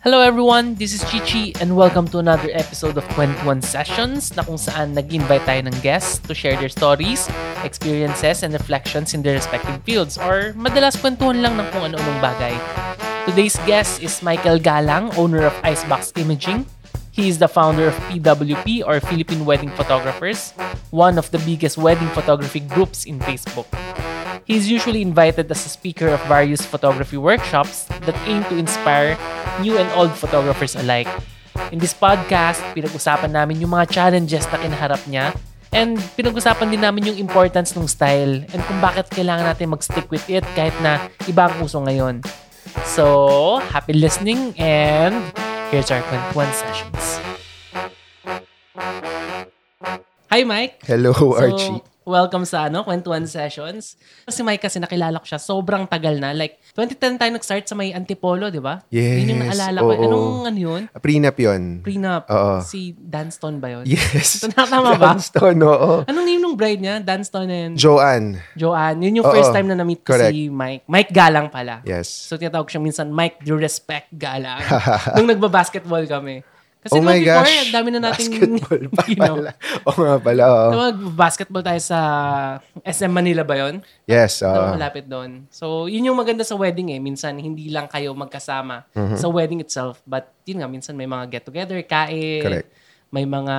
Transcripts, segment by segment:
Hello everyone, this is Chichi and welcome to another episode of 21 Sessions na kung saan nag-invite tayo ng guests to share their stories, experiences, and reflections in their respective fields or madalas kwentuhan lang ng kung ano-anong bagay. Today's guest is Michael Galang, owner of Icebox Imaging. He is the founder of PWP or Philippine Wedding Photographers, one of the biggest wedding photography groups in Facebook. He is usually invited as a speaker of various photography workshops that aim to inspire new and old photographers alike. In this podcast, pinag-usapan namin yung mga challenges na kinaharap niya and pinag-usapan din namin yung importance ng style and kung bakit kailangan natin mag-stick with it kahit na iba ang uso ngayon. So, happy listening and here's our 21 sessions. Hi Mike! Hello, So, Archie. Welcome sa ano, Kwentuhan Sessions. Si Mike kasi nakilala ko siya, sobrang tagal na. Like, 2010 tayo nag-start sa may Antipolo, di ba? Yun yung Yes, naalala ko. oo. Anong ano yun? Prenup yun. Prenup. Oo. Si Danston ba yun? Yes. Tama ba? Dunston, oo. Anong name ng bride niya? Danston and Joanne. Joanne. Yun yung Oo. first time na na-meet ko Correct. si Mike. Mike Galang pala. Yes. So, tinatawag siya minsan, Mike, do respect Galang. Nung nagba-basketball kami. Kasi oh my before, gosh. ang dami na nating, Basketball pa you know, pala. Oo nga pala, oo. Mag-basketball tayo sa SM Manila ba yun? Yes, oo. Tama, malapit doon. So, yun yung maganda sa wedding eh. Minsan, hindi lang kayo magkasama Mhm. sa wedding itself. But, yun nga, minsan may mga get-together, kain. Correct. May mga,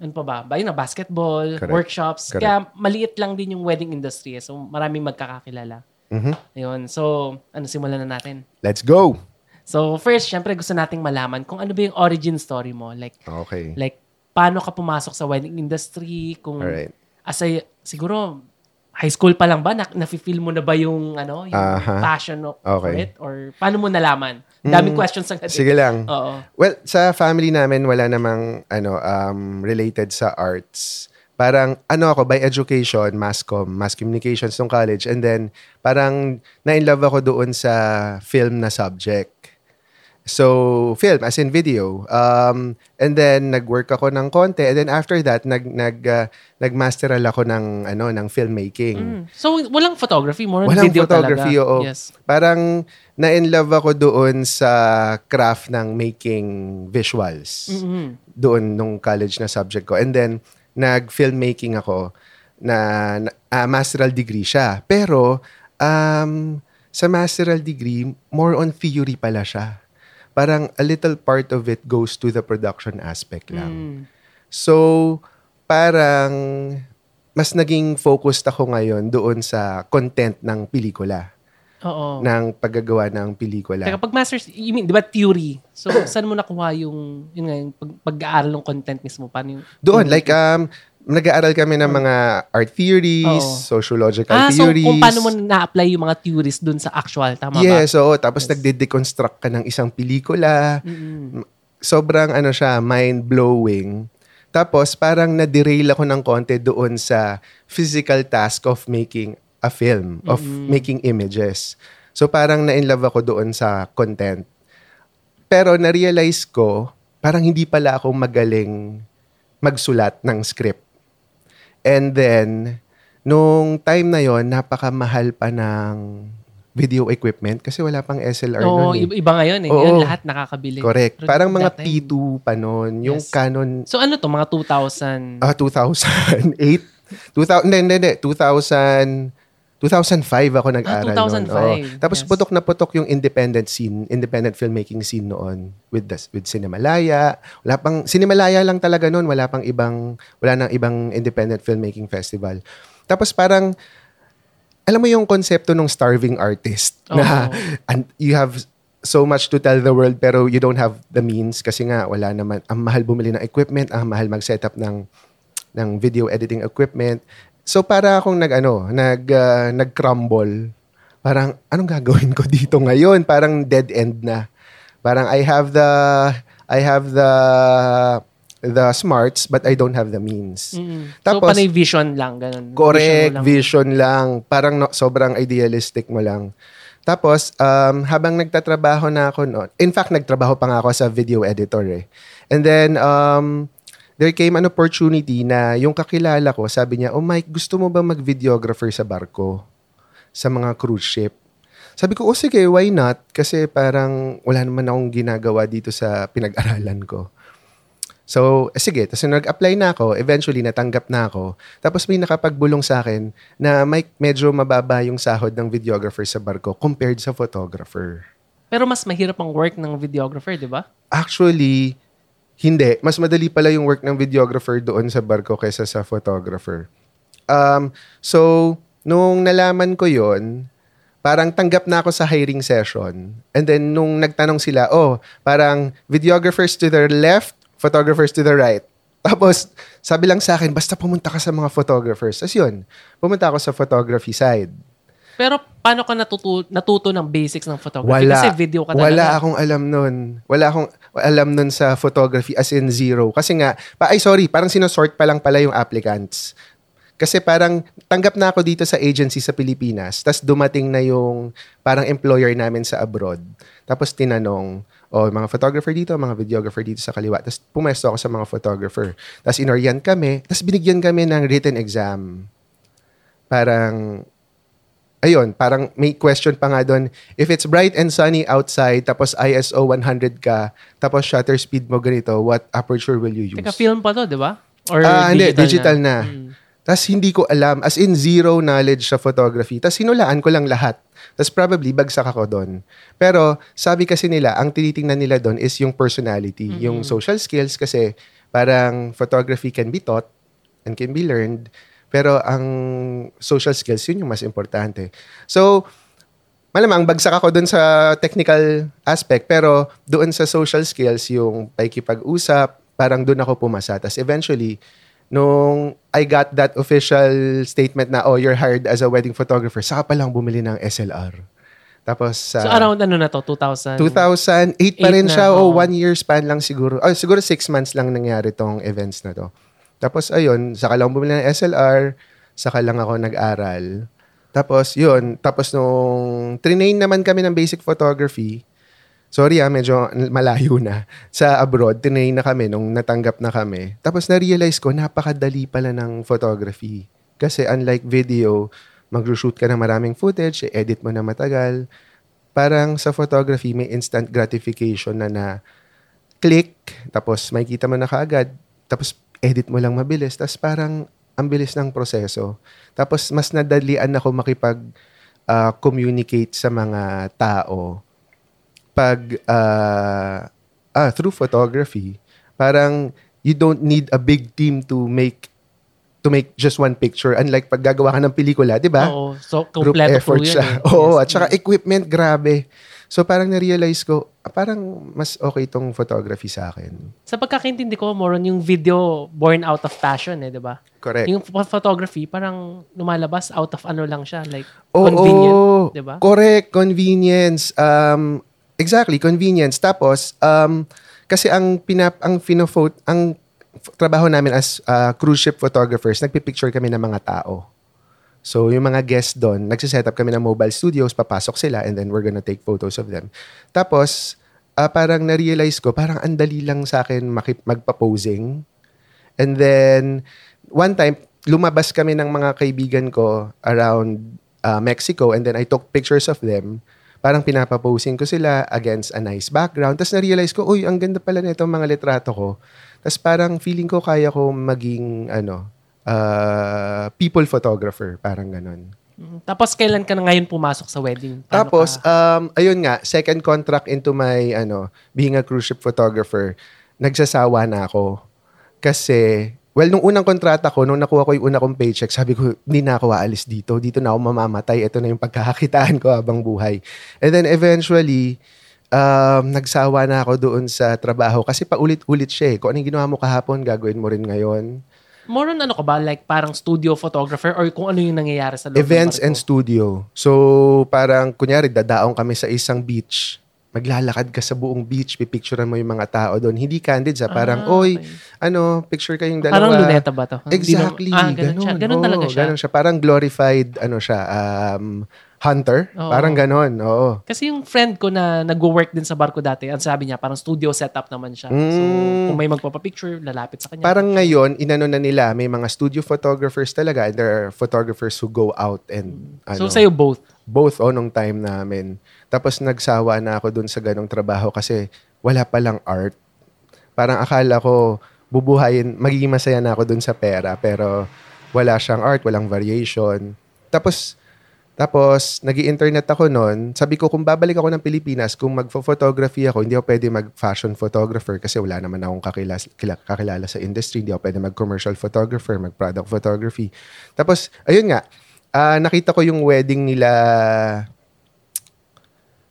ano pa ba? Ba yun na, basketball, Correct. workshops. Correct. Kaya, maliit lang din yung wedding industry eh. So, maraming magkakakilala. Mhm. Ayun. So, ano, simulan na natin. Let's go. So, first, syempre, gusto nating malaman kung ano ba yung origin story mo. Like, Okay. like, paano ka pumasok sa wedding industry? Kung, Alright. as a, siguro, high school pa lang ba, na, nafe-feel mo na ba yung, ano, yung Aha. passion o- for Okay. it? Or paano mo nalaman? Daming questions agad. Sige lang. Oo. Well, sa family namin, wala namang ano, um, related sa arts. Parang, ano ako, by education, mass com, mass communications nung college. And then, parang, na-inlove ako doon sa film na subject. So, film, as in video. Um, and then, nag-work ako ng konti. And then, after that, nag, nag, uh, nag-masteral ako ng, ano, ng filmmaking. Mm. So, walang photography, more on Walang video photography, talaga. oo. Yes. Parang na-in-love ako doon sa craft ng making visuals. Mhm. Doon nung college na subject ko. And then, nag-filmmaking ako na, na ah, masteral degree siya. Pero, um, sa masteral degree, more on theory pala siya. Parang a little part of it goes to the production aspect lang. Mm. So, parang mas naging focused ako ngayon doon sa content ng pelikula, Oo. ng paggagawa ng pelikula. Teka, pag masters, you mean, di ba theory? So, saan mo nakuha yung, yun nga, yung pag, pag-aaral ng content mismo? Paano yung, Doon, like, um, nag-aaral kami ng mga art theories, Oo. sociological ah, so theories. kung paano mo na-apply yung mga theories dun sa actual, tama ba? Yes, oo. Tapos nagde-deconstruct ka ng isang pelikula. Mm-mm. Sobrang ano siya, mind-blowing. Tapos parang na-derail ako ng konti doon sa physical task of making a film, of making images. So parang na-inlove ako doon sa content. Pero na-realize ko, parang hindi pala ako magaling magsulat ng script. And then, nung time na yon napakamahal pa ng video equipment kasi wala pang SLR Oo, noon eh. iba, ngayon eh. Oo. Ngayon lahat nakakabili. Correct. Pero Parang mga time- P2 pa noon. Yung Yes. Canon, So ano to, mga 2000? ah, 2008? 2000, hindi, hindi, hindi. 2000, 2005 ako nag-aral Ah, noon. 2005. Oo. Tapos Yes. putok na putok yung independent scene, independent filmmaking scene noon with the, with Cinemalaya. Wala pang Cinemalaya lang talaga noon, wala pang ibang wala nang ibang independent filmmaking festival. Tapos parang alam mo yung konsepto ng starving artist na and you have so much to tell the world pero you don't have the means kasi nga wala naman ang mahal bumili ng equipment, ang mahal mag-setup ng ng video editing equipment. So para akong nag ano, nag ah, nag-crumble. Parang anong gagawin ko dito ngayon? Parang dead end na. Parang I have the I have the the smarts but I don't have the means. Mm. so Tapos- panay vision lang, ganun. Correct, Vision lang. vision lang. Parang no, sobrang idealistic mo lang. Tapos, um, habang nagtatrabaho na ako noon, in fact, nagtrabaho pa nga ako sa video editor eh. And then, um, there came an opportunity na yung kakilala ko, sabi niya, oh Mike, gusto mo ba mag-videographer sa barko? Sa mga cruise ship? Sabi ko, oh sige, why not? Kasi parang wala naman akong ginagawa dito sa pinag-aralan ko. So, eh, sige, tapos nag-apply na ako, eventually natanggap na ako. Tapos may nakapagbulong sa akin na may medyo mababa yung sahod ng videographer sa barko compared sa photographer. Pero mas mahirap ang work ng videographer, di ba? Actually, hindi. Mas madali pala yung work ng videographer doon sa barko kaysa sa photographer. Um, so, nung nalaman ko yon parang tanggap na ako sa hiring session. And then, nung nagtanong sila, oh, parang videographers to the left, photographers to the right. Tapos, sabi lang sa akin, basta pumunta ka sa mga photographers. As yun, pumunta ako sa photography side. Pero paano ka natuto, natuto ng basics ng photography? Wala. Kasi video ka talaga. Wala akong alam nun. Wala akong alam nun sa photography as in zero. Kasi nga, pa, ay sorry, parang sinosort pa lang pala yung applicants. Kasi parang tanggap na ako dito sa agency sa Pilipinas. Tapos dumating na yung parang employer namin sa abroad. Tapos tinanong, oh, mga photographer dito, mga videographer dito sa kaliwa. Tapos pumesto ako sa mga photographer. Tapos inorient kami. Tapos binigyan kami ng written exam. Parang, ayun, parang may question pa nga doon. If it's bright and sunny outside, tapos ISO 100 ka, tapos shutter speed mo ganito, what aperture will you use? Teka, film pa to, di ba? Or Ah, hindi, digital na? na. Mm. Tapos hindi ko alam, as in zero knowledge sa photography. Tapos sinulaan ko lang lahat. Tapos probably bagsak ako doon. Pero sabi kasi nila, ang tinitingnan nila doon is yung personality, yung social skills kasi parang photography can be taught and can be learned. Pero ang social skills, yun yung mas importante. So, malamang bagsak ako doon sa technical aspect, pero doon sa social skills, yung paikipag-usap, parang doon ako pumasa. Tapos eventually, nung I got that official statement na, oh, you're hired as a wedding photographer, saka pa lang bumili ng SLR. Tapos sa So around ano na to? 2000? 2008 pa rin na, siya. oo. O one year span lang siguro. Oh, siguro six months lang nangyari tong events na to. Tapos ayun, saka lang bumili ng SLR, saka lang ako nag-aral. Tapos yun, tapos nung trinain naman kami ng basic photography, sorry ah, medyo malayo na. Sa abroad, trinain na kami nung natanggap na kami. Tapos na-realize ko, napakadali pala ng photography. Kasi unlike video, mag-shoot ka ng maraming footage, edit mo na matagal. Parang sa photography, may instant gratification na na click, tapos makikita mo na kaagad, tapos edit mo lang mabilis, tapos parang ang bilis ng proseso. Tapos mas nadalian ako makipag ah, communicate sa mga tao pag ah, ah, through photography. Parang you don't need a big team to make to make just one picture. Unlike pag gagawa ka ng pelikula, di ba? Oo. So, group effort po yun. siya. eh. Oo, Yes. at saka equipment, grabe. So parang na-realize ko, ah, parang mas okay itong photography sa akin. Sa pagkakaintindi ko, more on yung video born out of passion eh, di ba? Correct. Yung ph- photography, parang lumalabas out of ano lang siya, like Oo, convenient, di ba? Correct, convenience. Um, exactly, convenience. Tapos, um, kasi ang pinap ang finofot ang trabaho namin as uh, cruise ship photographers, nagpipicture kami ng mga tao. So, yung mga guests doon, nagsiset up kami ng mobile studios, papasok sila, and then we're gonna take photos of them. Tapos, ah, parang na-realize ko, parang andali lang sa akin makip- magpa-posing. And then, one time, lumabas kami ng mga kaibigan ko around uh, Mexico and then I took pictures of them. Parang pinapaposing ko sila against a nice background. Tapos na-realize ko, uy, ang ganda pala nito mga litrato ko. Tapos parang feeling ko kaya ko maging, ano, uh, people photographer. Parang ganon. Mm, Tapos kailan ka na ngayon pumasok sa wedding? Paano Tapos, ka- um, ayun nga, second contract into my, ano, being a cruise ship photographer, nagsasawa na ako. Kasi, well, nung unang kontrata ko, nung nakuha ko yung una kong paycheck, sabi ko, hindi na ako aalis dito. Dito na ako mamamatay. Ito na yung pagkakakitaan ko habang buhay. And then eventually, um, nagsawa na ako doon sa trabaho kasi paulit-ulit siya eh. Kung anong ginawa mo kahapon, gagawin mo rin ngayon. More on ano ka ba? Like parang studio photographer or kung ano yung nangyayari sa loob Events and studio. So, parang, kunyari, dadaong kami sa isang beach. Maglalakad ka sa buong beach, pipicturean mo yung mga tao doon. Hindi candid sa parang, Ah, oy, okay. ano, picture kayong dalawa. Parang luneta ba to? Exactly. ah, ganun, siya. Ganun Oo, talaga siya. Ganun siya. Parang glorified, ano siya, um, hunter. Oo. Parang ganun, oo. Kasi yung friend ko na nag-work din sa barko dati, ang sabi niya, parang studio setup naman siya. So, Mm. kung may magpapapicture, lalapit sa kanya. Parang ngayon, inano na nila, may mga studio photographers talaga and there are photographers who go out and, so, ano, sa'yo both. both oh, nung time namin. Tapos nagsawa na ako dun sa ganong trabaho kasi wala palang art. Parang akala ko bubuhayin, magiging masaya na ako dun sa pera pero wala siyang art, walang variation. Tapos tapos, nag internet ako noon. Sabi ko, kung babalik ako ng Pilipinas, kung magfo-photography ako, hindi ako pwede mag-fashion photographer kasi wala naman akong kakilala, kakilala sa industry. Hindi ako pwede mag-commercial photographer, mag-product photography. Tapos, ayun nga, uh, nakita ko yung wedding nila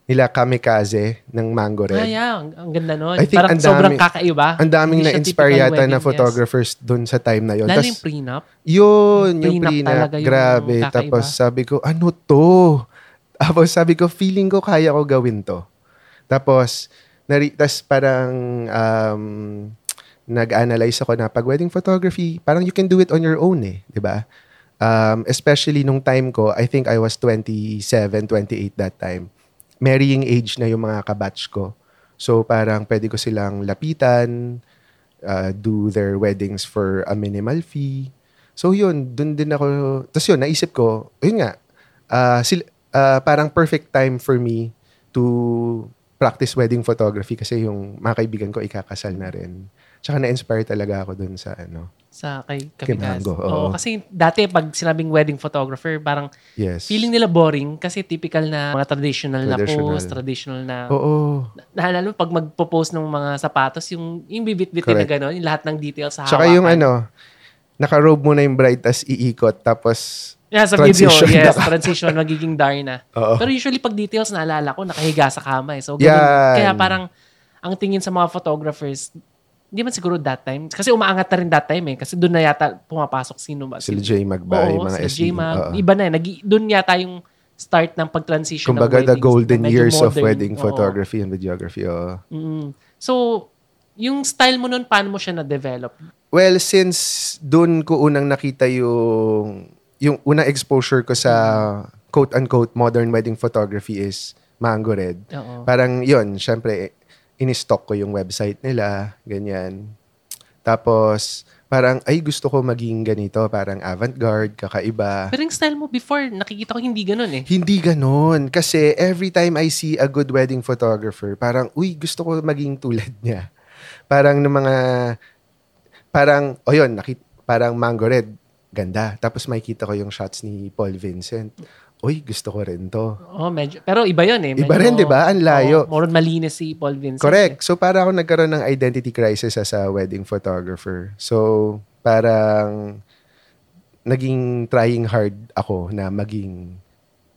nila Kamikaze ng Mango Red. Ah, yeah. Ang, ang ganda nun. I think Parang ang sobrang kakaiba. Ang daming na-inspire yata wedding, na yes. photographers dun sa time na yun. Lalo Tas- yung prenup. Yun, yung Prenup prenup. yung Grabe. kakaiba. Tapos sabi ko, ano to? Tapos sabi ko, feeling ko kaya ko gawin to. Tapos, nari, tas parang um, nag-analyze ako na pag wedding photography, parang you can do it on your own eh. 'di ba? Um, especially nung time ko, I think I was 27, 28 that time. Marrying age na yung mga kabatch ko. So parang pwede ko silang lapitan, uh, do their weddings for a minimal fee. So yun, dun din ako, tapos yun, naisip ko, yun nga, uh, sil, uh, parang perfect time for me to practice wedding photography kasi yung mga kaibigan ko ikakasal na rin. Tsaka na-inspire talaga ako dun sa ano. Sa kay. Mango, Oo. oo. kasi dati pag sinabing wedding photographer, parang Yes. feeling nila boring kasi typical na mga traditional, na Traditional. pose, traditional na... Oo. Naalala mo, pag magpo-post ng mga sapatos, yung, yung bibit-bit na gano'n, yung lahat ng details sa Tsaka yung ano, naka-robe mo na yung bride tas iikot tapos Yeah, sa transition video, yes, na- transition, magiging Darna. Oo. Pero usually pag details, naalala ko, nakahiga sa kama eh. So, ganun. Yan. Kaya parang, ang tingin sa mga photographers, hindi man siguro that time. Kasi umaangat na rin that time eh. Kasi doon na yata pumapasok sino ba? sila J. Magba, yung mga sila SD. J Mag. Oo. Iba na eh. Nag- doon yata yung start ng pag-transition Kumbaga, ng the weddings. golden Medyo years of modern. wedding Oo. photography and videography. Oh. Mm. So, yung style mo nun, paano mo siya na-develop? Well, since doon ko unang nakita yung yung unang exposure ko sa quote-unquote modern wedding photography is Mango Red. Oo. Parang yon syempre, in-stock ko yung website nila, ganyan. Tapos, parang, ay, gusto ko maging ganito, parang avant-garde, kakaiba. Pero yung style mo before, nakikita ko hindi ganun eh. Hindi ganon. Kasi every time I see a good wedding photographer, parang, uy, gusto ko maging tulad niya. Parang ng mga, parang, o yun, nakit, parang Mango Red, ganda. Tapos makikita ko yung shots ni Paul Vincent. Uy, gusto ko rin to. Oh, medyo. Pero iba yun eh. Iba Medyo- rin, di ba? Ang layo. Oo, more on malinis si Paul Vincent. Correct. So, para ako nagkaroon ng identity crisis as a wedding photographer. So, parang naging trying hard ako na maging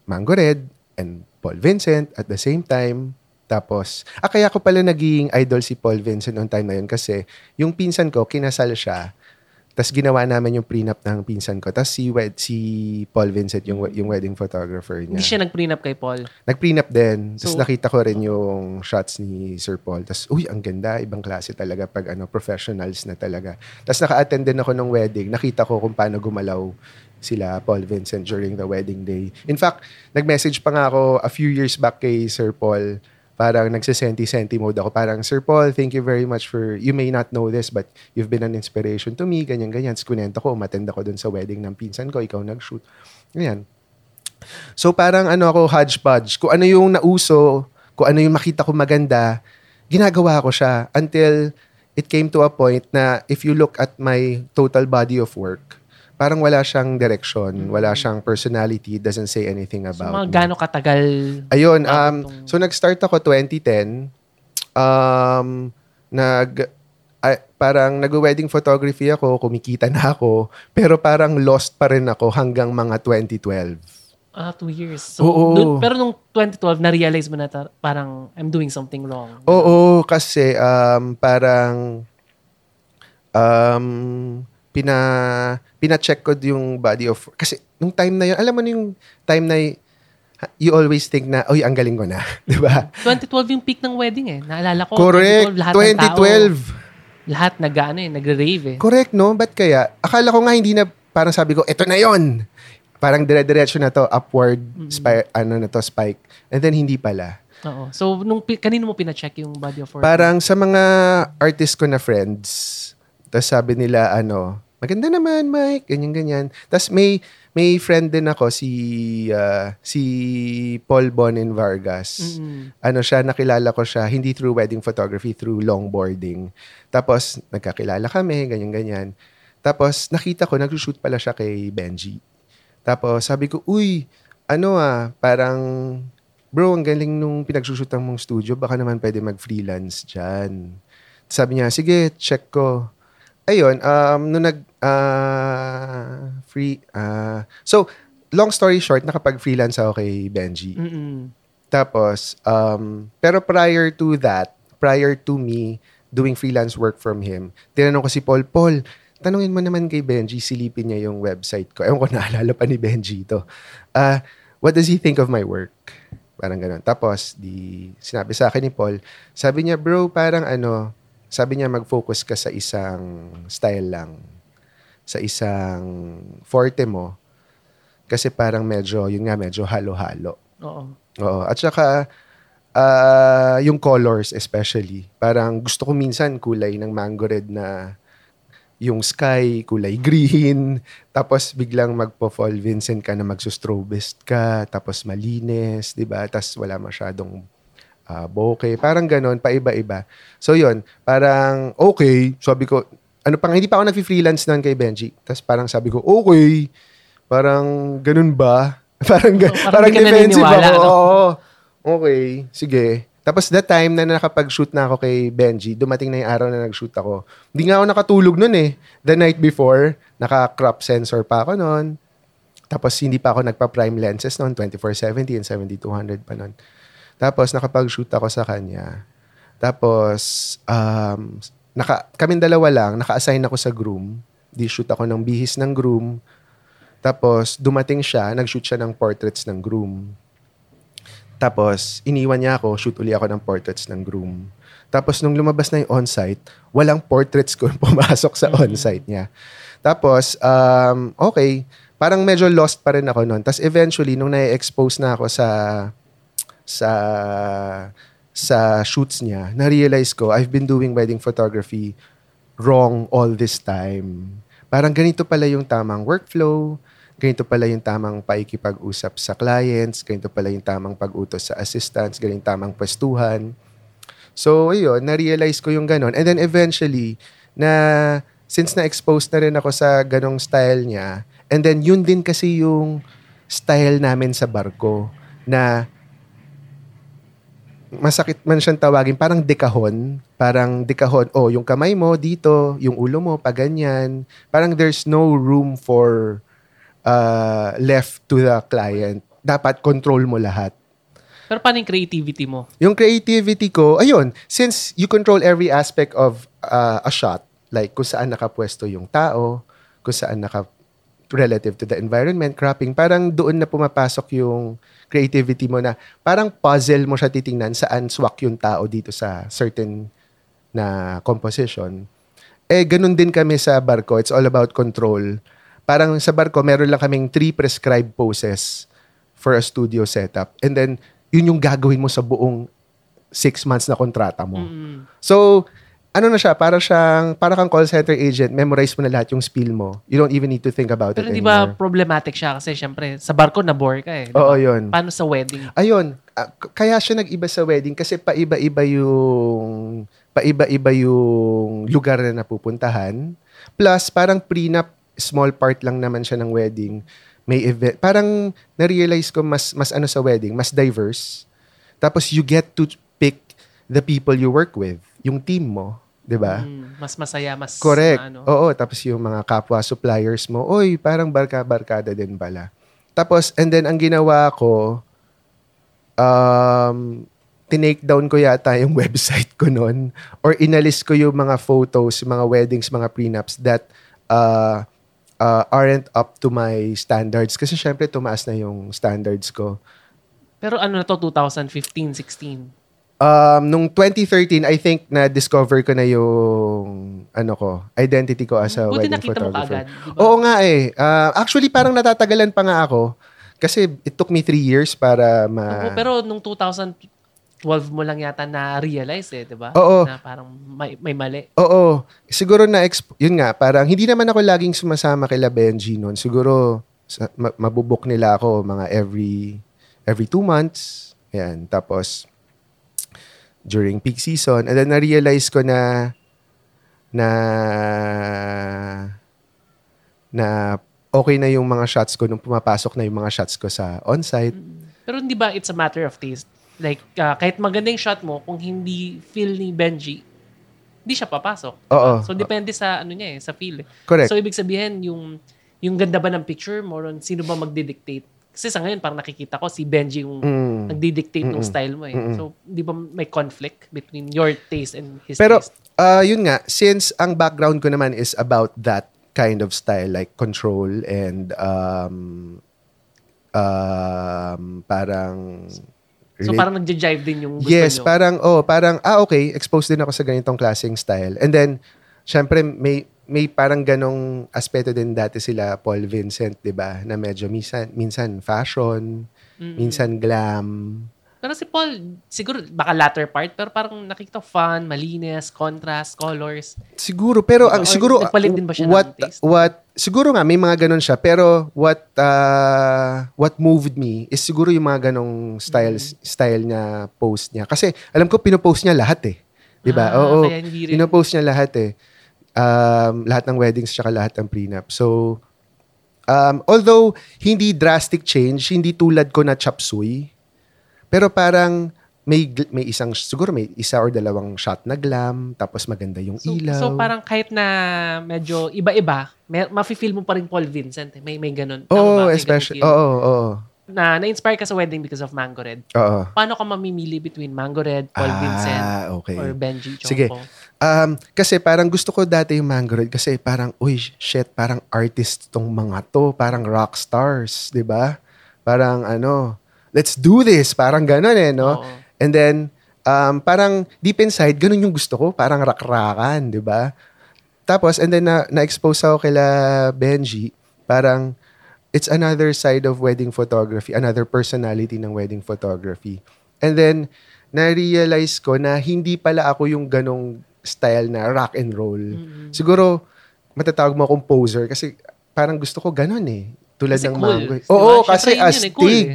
Mango Red and Paul Vincent at the same time. Tapos, ah, kaya ko pala naging idol si Paul Vincent noong time na yun kasi yung pinsan ko, kinasal siya. Tapos ginawa namin yung prenup ng pinsan ko. Tapos si, wed, si Paul Vincent, yung, yung wedding photographer niya. Hindi siya nag-prenup kay Paul. Nag-prenup din. Tapos So- nakita ko rin yung shots ni Sir Paul. Tapos, uy, ang ganda. Ibang klase talaga pag ano, professionals na talaga. Tapos naka-attend din ako ng wedding. Nakita ko kung paano gumalaw sila Paul Vincent during the wedding day. In fact, nag-message pa nga ako a few years back kay Sir Paul. Parang nagsisenti-senti mode ako. Parang, Sir Paul, thank you very much for, you may not know this, but you've been an inspiration to me, ganyan-ganyan. Tapos kunento ko, umattend ako dun sa wedding ng pinsan ko, ikaw nag-shoot. Ganyan. So parang ano ako, hodgepodge. Kung ano yung nauso, kung ano yung makita ko maganda, ginagawa ko siya until it came to a point na if you look at my total body of work, parang wala siyang direction, wala siyang personality, doesn't say anything So, about mga me. gaano katagal Ayun, um, Bakit tong- so nag-start ako 2010. Um, nag, ay, parang nag-wedding photography ako, kumikita na ako, pero parang lost pa rin ako hanggang mga 2012. Ah, two years. So, Oo. dun- pero nung 2012, na-realize mo na ta- parang I'm doing something wrong. Oo, kasi um, parang um, pina pina-check ko yung body of kasi nung time na yun, alam mo na yung time na you always think na, oy, ang galing ko na. di ba? 2012 yung peak ng wedding eh. Naalala ko. Correct. 2012, lahat ng tao, 2012. lahat nag, ano, eh, nagre-rave eh. Correct, no? Ba't kaya? Akala ko nga hindi na, parang sabi ko, eto na yon Parang dire-diretso na to, upward, spike, ano na to, spike. And then, hindi pala. Oo. So, nung, kanino mo pina-check yung body of work? Parang sa mga artist ko na friends, tapos sabi nila, ano, maganda naman, Mike, ganyan-ganyan. Tapos may, may friend din ako si ah, si Paul Bonin Vargas. Mm-mm. Ano siya, nakilala ko siya hindi through wedding photography, through longboarding. Tapos nagkakilala kami, ganyan ganyan. Tapos nakita ko nag-shoot pala siya kay Benji. Tapos sabi ko, "Uy, ano ah, parang bro, ang galing nung pinagsushootan mong studio, baka naman pwede mag-freelance diyan." Sabi niya, "Sige, check ko." Ayun, um, nung nag, ah, free, ah, so, long story short, nakapag-freelance ako kay Benji. Mm-mm. Tapos, um, pero prior to that, prior to me doing freelance work from him, tinanong ko si Paul, Paul, tanungin mo naman kay Benji, silipin niya yung website ko. Ewan ko, naalala pa ni Benji ito. Uh, what does he think of my work? Parang ganun. Tapos, di, sinabi sa akin ni Paul, sabi niya, bro, parang ano, sabi niya, mag-focus ka sa isang style lang. Sa isang forte mo. Kasi parang medyo, yun nga, medyo halo-halo. Oo. Oo. At saka, ah, yung colors especially. Parang gusto ko minsan kulay ng mango red na yung sky, kulay green. Tapos biglang magpo-fall Vincent ka na magsustrobist ka. Tapos malinis, di ba? Tapos wala masyadong ah, bokeh. Parang ganon, paiba-iba. So yun, parang okay. Sabi ko, ano pang, hindi pa ako nag-freelance nun kay Benji. Tapos parang sabi ko, okay. Parang ganun ba? parang, ga- Oh, parang parang, defensive ako. no? Oo. Okay, sige. Tapos that time na nakapag-shoot na ako kay Benji, dumating na yung araw na nag-shoot ako. Hindi nga ako nakatulog nun eh. The night before, naka-crop sensor pa ako nun. Tapos hindi pa ako nagpa-prime lenses noon, 2470 and 7200 pa noon. Tapos nakapag-shoot ako sa kanya. Tapos um, naka, kaming dalawa lang, naka-assign ako sa groom. Di shoot ako ng bihis ng groom. Tapos dumating siya, nag-shoot siya ng portraits ng groom. Tapos iniwan niya ako, shoot uli ako ng portraits ng groom. Tapos nung lumabas na yung on-site, walang portraits ko pumasok sa on-site niya. Tapos, um, okay, parang medyo lost pa rin ako noon. Tapos eventually, nung na-expose na ako sa sa sa shoots niya, na-realize ko, I've been doing wedding photography wrong all this time. Parang ganito pala yung tamang workflow, ganito pala yung tamang paikipag-usap sa clients, ganito pala yung tamang pag-utos sa assistants, ganito tamang pwestuhan. So, ayun, na-realize ko yung ganon. And then eventually, na since na-expose na rin ako sa ganong style niya, and then yun din kasi yung style namin sa barko na masakit man siyang tawagin, parang dekahon. Parang dekahon, oh, yung kamay mo dito, yung ulo mo, pa ganyan. Parang there's no room for uh, left to the client. Dapat control mo lahat. Pero paano yung creativity mo? Yung creativity ko, ayun, since you control every aspect of uh, a shot, like kung saan nakapwesto yung tao, kung saan naka relative to the environment, cropping, parang doon na pumapasok yung creativity mo na parang puzzle mo siya titingnan saan swak yung tao dito sa certain na composition. Eh, ganun din kami sa barko. It's all about control. Parang sa barko, meron lang kaming three prescribed poses for a studio setup. And then, yun yung gagawin mo sa buong six months na kontrata mo. Mm. So, ano na siya, para siyang, para kang call center agent, memorize mo na lahat yung spiel mo. You don't even need to think about Pero it di ba problematic siya kasi syempre sa barko na bore ka eh. di Oo, yun. Paano sa wedding? Ayun, ah, kaya siya nag-iba sa wedding kasi paiba-iba yung paiba-iba yung lugar na napupuntahan. Plus, parang prenup, small part lang naman siya ng wedding. May event. Parang na-realize ko mas, mas ano sa wedding, mas diverse. Tapos you get to pick the people you work with. Yung team mo. 'Di ba? Mm, mas masaya, mas Correct. ano. Oo, tapos yung mga kapwa suppliers mo, oy, parang barka-barkada din pala. Tapos, and then, ang ginawa ko, um, tinake down ko yata yung website ko noon or inalis ko yung mga photos, mga weddings, mga prenups that uh, uh, aren't up to my standards. Kasi syempre, tumaas na yung standards ko. Pero ano na to, 2015, 16? Um, nung 2013, I think na-discover ko na yung ano ko, identity ko as a Buti wedding mo photographer. kaagad. di ba? Oo nga eh. Ah, actually, parang natatagalan pa nga ako. Kasi it took me three years para ma... Pero nung 2012 mo lang yata na-realize eh, di ba? Oo. Na parang may, may mali. Oo. Siguro na... Exp- yun nga, parang hindi naman ako laging sumasama kay La Benji noon. Siguro sa, ma- mabubuk nila ako mga every every two months. Yan. Tapos, during peak season. And then, na-realize ko na na na okay na yung mga shots ko nung pumapasok na yung mga shots ko sa on-site. Pero hindi ba it's a matter of taste? Like, ah, kahit maganda yung shot mo, kung hindi feel ni Benji, hindi siya papasok. Oo. So, depende sa ano niya eh, sa feel. eh. Correct. So, ibig sabihin, yung, yung ganda ba ng picture, more on sino ba magdidictate? Kasi sa ngayon, parang nakikita ko si Benji yung Mm. nagdidictate ng style mo eh. So, di ba may conflict between your taste and his Pero, taste? uh, yun nga, since ang background ko naman is about that kind of style, like control and um, um, parang... So, parang nagja-jive din yung gusto yes, nyo. parang, oh, parang, ah, okay, exposed din ako sa ganitong klaseng style. And then, syempre, may, may parang ganong aspeto din dati sila Paul Vincent, di ba? Na medyo minsan, minsan fashion, minsan glam. Pero si Paul, siguro, baka latter part, pero parang nakikita fun, malinis, contrast, colors. Siguro, pero ang Or siguro nagpalit din ba siya ng what taste? what siguro nga may mga ganun siya, pero what uh, what moved me is siguro yung mga ganong styles Mm. style niya post niya. Kasi alam ko pinopost niya lahat eh. 'Di ba? Ah, Oo. Pinopost niya lahat eh. Um, lahat ng weddings tsaka lahat ng prenup. So um, although hindi drastic change, hindi tulad ko na chop suey, pero parang may may isang siguro may isa or dalawang shot na glam tapos maganda yung So, ilaw. so parang kahit na medyo iba-iba, may, mafe-feel mo pa rin Paul Vincent. eh. May, may ganun. Oo? May especially. Oo, feel. oo. Na, na-inspire ka sa wedding because of Mango Red. Oo. Paano ka mamimili between Mango Red, Paul Vincent, Ah, okay. or Benji Chongpo? Sige. Um, kasi parang gusto ko dati yung Mango Red kasi parang, uy, shit, parang artist tong mga to. Parang rock stars, di ba? Parang ano, let's do this. Parang ganun eh, no? Oo. And then, um, parang deep inside, ganun yung gusto ko. Parang rakrakan, di ba? Tapos, and then na, na-expose ako kila Benji, parang it's another side of wedding photography, another personality ng wedding photography. And then, na-realize ko na hindi pala ako yung ganong style na rock and roll. Siguro, matatawag mo akong poser kasi parang gusto ko ganon eh. Tulad Kasi ng cool. mango. Diba? Oo, Syempre kasi yun eh, astig. cool eh.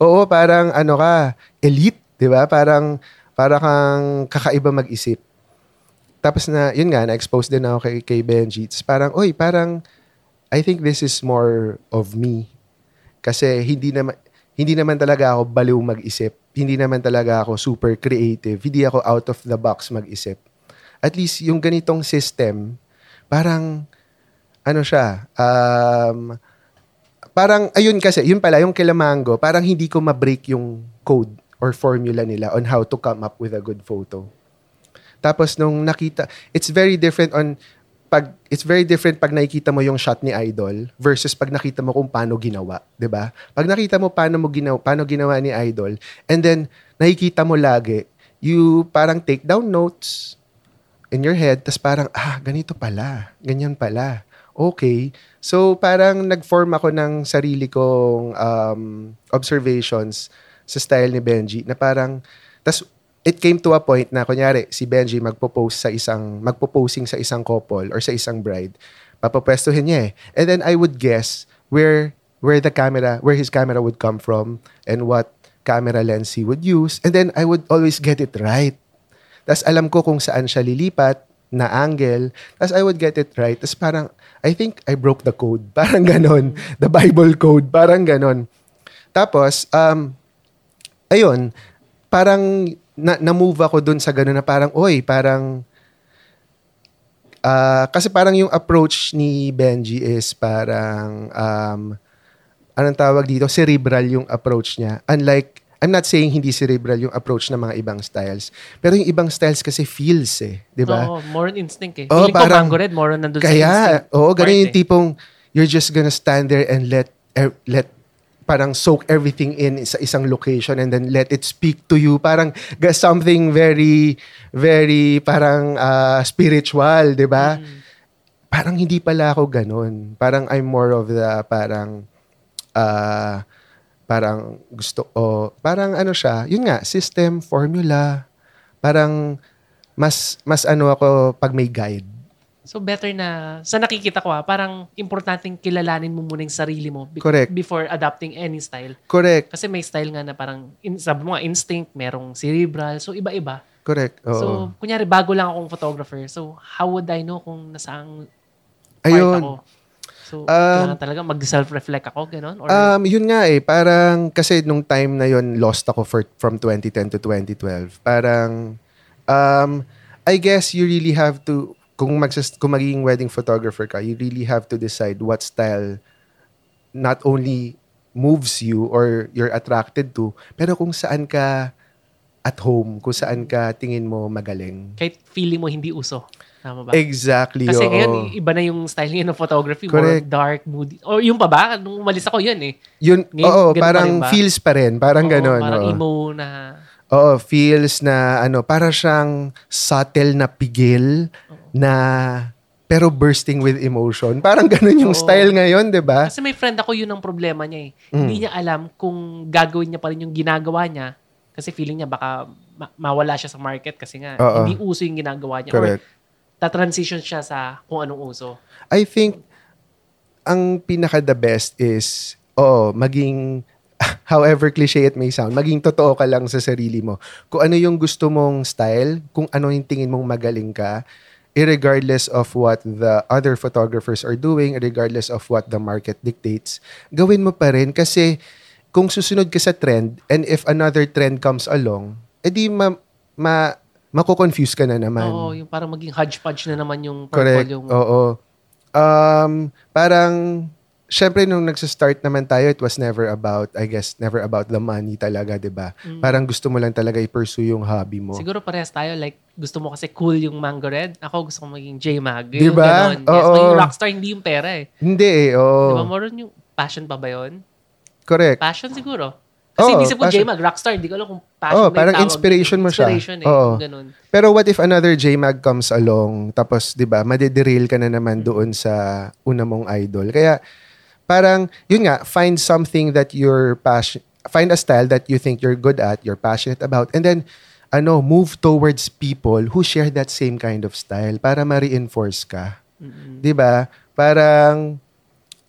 Oo, parang ano ka, elite, 'di ba? Parang para kang kakaiba mag-isip. Tapos na, yun nga, na-expose din ako kay, kay Benji. Tapos parang, oy, parang, I think this is more of me. Kasi hindi naman, hindi naman talaga ako baliw mag-isip. Hindi naman talaga ako super creative. Hindi ako out of the box mag-isip. At least, yung ganitong system, parang, ano siya, um, parang, ayun kasi, yun pala, yung kila Mango, parang hindi ko ma-break yung code or formula nila on how to come up with a good photo. Tapos nung nakita, it's very different on pag it's very different pag nakikita mo yung shot ni Idol versus pag nakita mo kung paano ginawa, 'di ba? Pag nakita mo paano mo ginawa, paano ginawa ni Idol and then nakikita mo lagi, you parang take down notes in your head tas parang ah ganito pala, ganyan pala. Okay. So parang nag-form ako ng sarili kong um, observations sa style ni Benji na parang tas it came to a point na kunyari si Benji magpo-post sa isang magpo-posing sa isang couple or sa isang bride papapwestuhin niya eh and then I would guess where where the camera where his camera would come from and what camera lens he would use and then I would always get it right tas alam ko kung saan siya lilipat na angle. Tas I would get it right. Tas parang I think I broke the code. Parang ganon. The Bible code. Parang ganon. Tapos um ayun, parang na, na-move ako dun sa gano'n na parang, oy, parang, ah, kasi parang yung approach ni Benji is parang, um, anong tawag dito, cerebral yung approach niya. Unlike, I'm not saying hindi cerebral yung approach ng mga ibang styles. Pero yung ibang styles kasi feels eh. Di ba? Oo, more on instinct eh. Oo, Feeling parang- ko Mango Red, more on nandun sa Kaya, instinct. oo, ganun part yung eh. tipong, you're just gonna stand there and let, er, let, parang soak everything in sa isang location and then let it speak to you. Parang something very, very, parang ah, spiritual, di ba? Mm. Parang hindi pala ako ganun. Parang I'm more of the, parang, ah, parang gusto ko, parang ano siya, yun nga, system, formula, parang mas, mas ano ako pag may guide. So better na, sa nakikita ko ha, parang importanteng kilalanin mo muna yung sarili mo be- Correct. before adopting any style. Correct. Kasi may style nga na parang, in, sabi mo nga, instinct, merong cerebral, so iba-iba. Correct. Oo. So, kunyari, bago lang akong photographer. So, how would I know kung nasaang part Ayun. ako? So, Um, kailangan talaga mag-self-reflect ako, gano'n? Or, Um, yun nga eh, parang kasi nung time na yun, lost ako for, from 2010 to 2012. Parang, um, I guess you really have to, kung, magsas, kung magiging wedding photographer ka, you really have to decide what style not only moves you or you're attracted to, pero kung saan ka at home, kung saan ka tingin mo magaling. kahit feeling mo hindi uso. Tama ba? Exactly. Kasi oo. ngayon, iba na yung style ngayon ng photography. Correct. More dark, moody. O yung pa ba? Nung umalis ako, yun eh. Yun, Ngayon, oo, ganun pa parang ba? feels pa rin. Parang Oo, ganon. Parang oo. emo na... Oo, feels na ano, para siyang subtle na pigil na pero bursting with emotion. Parang ganun yung Oo. style ngayon, 'di ba? Kasi may friend ako, yun ang problema niya eh. Mm. Hindi niya alam kung gagawin niya pa rin yung ginagawa niya kasi feeling niya baka ma- mawala siya sa market kasi nga Oo. hindi uso yung ginagawa niya. Correct. Or ta-transition siya sa kung anong uso. I think ang pinaka the best is oh, maging however cliche it may sound, maging totoo ka lang sa sarili mo. Kung ano yung gusto mong style, kung ano yung tingin mong magaling ka, irregardless of what the other photographers are doing, regardless of what the market dictates, gawin mo pa rin kasi kung susunod ka sa trend and if another trend comes along, edi ma, ma mako-confuse ka na naman. Oo, yung parang maging hodgepodge na naman yung Correct. portfolio mo. Oo. Um, parang, syempre nung nagsa-start naman tayo, it was never about, I guess, never about the money talaga, 'di ba? Parang gusto mo lang talaga i-pursue yung hobby mo. Mm. Siguro parehas tayo, like, gusto mo kasi cool yung Mango Red. Ako gusto ko maging J-Mag. Di Yung ba? Yes, Oo. maging rockstar, hindi yung pera eh. Hindi eh, Di ba, oo. moron yung passion pa ba yun? Correct. Passion siguro. Kasi Oo, hindi ko passion. J-Mag, rockstar. Di ko alam kung passion yung parang tawag. inspiration mo siya. Inspiration eh. Yung Ganun. Pero what if another JMag comes along, tapos 'di ba, madederail ka na naman doon sa una mong idol. Kaya parang yun nga, find something that you're passion find a style that you think you're good at, you're passionate about, and then ano, move towards people who share that same kind of style para ma-reinforce ka. Mm-mm. 'Di ba? Parang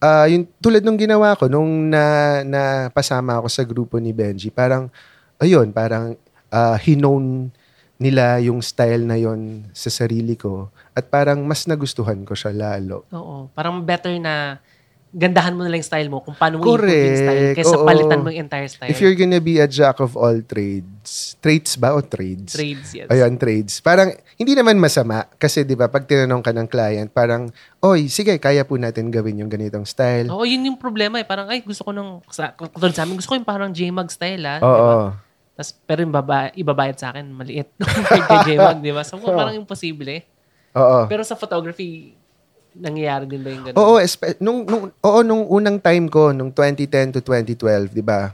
ah yung tulad nung ginawa ko nung na napasama ako sa grupo ni Benji, parang ayun, parang ah, hinone nila yung style na yon sa sarili ko at parang mas nagustuhan ko siya lalo. Oo. Parang better na gandahan mo na lang yung style mo kung paano mo i-improve yung style Correct. kaysa Oo. palitan mo yung entire style. If you're gonna be a jack of all trades, traits ba o trades? Trades, yes. Ayun, trades. Parang, hindi naman masama. Kasi, di ba, pag tinanong ka ng client, parang, oy, sige, kaya po natin gawin yung ganitong style. Oo, yun yung problema eh. Parang, ay, gusto ko ng, sa, katulad sa amin, gusto ko yung parang J-Mag style ah. Oo. di ba? Tas, pero yung baba, ibabayad sa akin, maliit. Kay J-Mag, di ba? So, parang imposible. Oo. Pero sa photography, nangyayari din ba yung ganun? Oo, espe- nung, nung, oo, nung unang time ko, nung 2010 to 2012, di ba?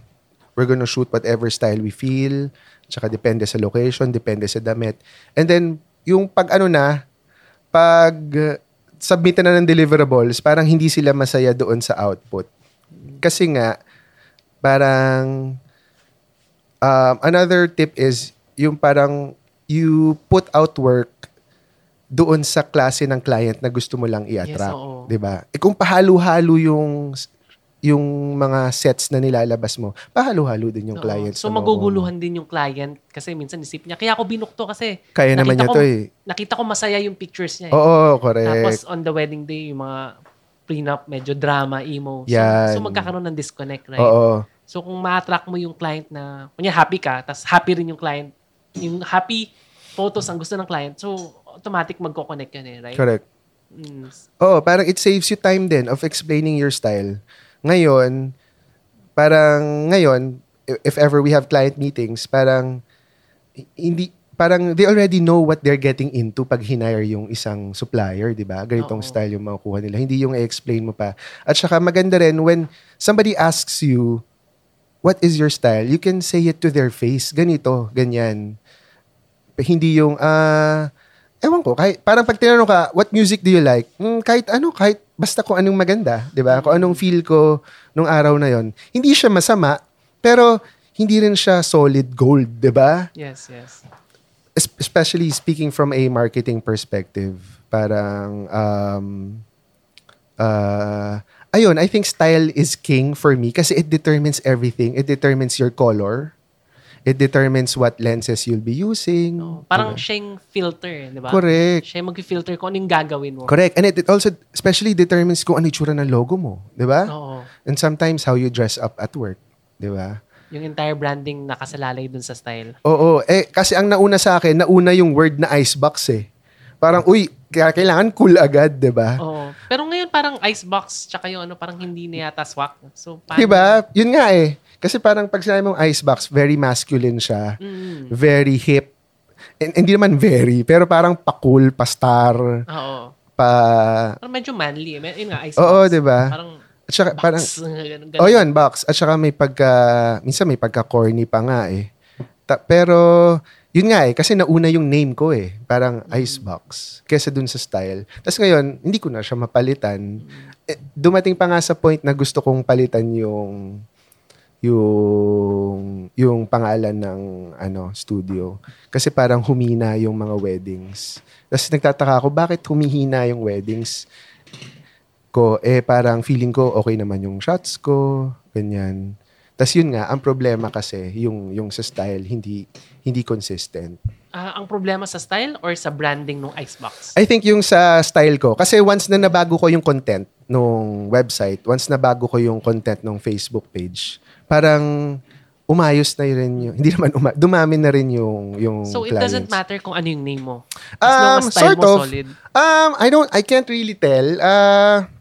We're gonna shoot whatever style we feel, tsaka depende sa location, depende sa damit. And then, yung pag ano na, pag uh, submit na ng deliverables, parang hindi sila masaya doon sa output. Kasi nga, parang, um, another tip is, yung parang, you put out work doon sa klase ng client na gusto mo lang i-attract. Yes. 'di ba? Eh kung pahalo-halo yung yung mga sets na nilalabas mo, pahalo-halo din yung Oo. client. So, makukuha mo. maguguluhan din yung client kasi minsan isip niya, kaya ako binukto kasi Kaya naman niya nakita to eh. nakita ko masaya yung pictures niya eh. Oo, correct. Tapos on the wedding day, yung mga prenup, medyo drama, emo. So, Yan. so magkakaroon ng disconnect, right? Oo. So kung ma-attract mo yung client na, kunya happy ka, tapos happy rin yung client, yung happy photos ang gusto ng client, so automatic magko-connect yun eh, right? Correct. Mm. Oo, parang it saves you time din of explaining your style. Ngayon, parang ngayon, if ever we have client meetings, parang hi- hindi parang they already know what they're getting into pag hinire yung isang supplier, di ba? Ganitong Oo. style yung makukuha nila. Hindi yung i-explain mo pa. At saka maganda rin when somebody asks you, what is your style? You can say it to their face. Ganito, ganyan. Hindi yung, ah, ewan ko, kahit, parang pag tinanong ka, what music do you like? Mm, kahit ano, kahit basta kung anong maganda, di ba? Kung anong feel ko nung araw na yon Hindi siya masama, pero hindi rin siya solid gold, di ba? Yes, yes. es- especially speaking from a marketing perspective, parang, um, uh, ayun, I think style is king for me kasi it determines everything. It determines your color. It determines what lenses you'll be using. No, parang Diba? siya yung filter, di ba? Correct. Siya yung mag-filter kung ano yung gagawin mo. Correct. And it, it also especially determines kung ano yung ng logo mo. Di ba? Oo. And sometimes how you dress up at work. Di ba? Yung entire branding nakasalalay dun sa style. Oo. Eh, kasi ang nauna sa akin, nauna yung word na icebox eh. Parang, uy, kaya kailangan cool agad, di ba? Oo. Pero ngayon parang icebox tsaka yung ano parang hindi na yata swak. So paano? Di ba? Yun nga eh. Kasi parang pag sinabi mong icebox, very masculine siya. Mm. Very hip. And, hindi naman very, pero parang pa-cool, pa-star, Oo. pa... Parang medyo manly. May- Yun nga, icebox. Oo, di ba? Parang At saka, box. parang, ganun, ganun. Oh, yun, box. At saka may pagka, minsan may pagka-corny pa nga eh. Ta- pero, yun nga eh, kasi nauna yung name ko eh. Parang Icebox. Kesa dun sa style. Tapos ngayon, hindi ko na siya mapalitan. Eh, dumating pa nga sa point na gusto kong palitan yung yung yung pangalan ng ano studio kasi parang humina yung mga weddings. Tapos nagtataka ako bakit humihina yung weddings ko eh parang feeling ko okay naman yung shots ko, ganyan. Tapos yun nga, ang problema kasi yung yung sa style hindi hindi consistent. Ah, ang problema sa style or sa branding ng icebox? I think yung sa style ko kasi once na nabago ko yung content nung website, once nabago ko yung content ng Facebook page, parang umayos na rin yung hindi naman uma, dumami na rin yung yung so it clients. doesn't matter kung ano yung name mo. As Um, long as style sort mo of. solid. Um, I don't, I can't really tell. Uh,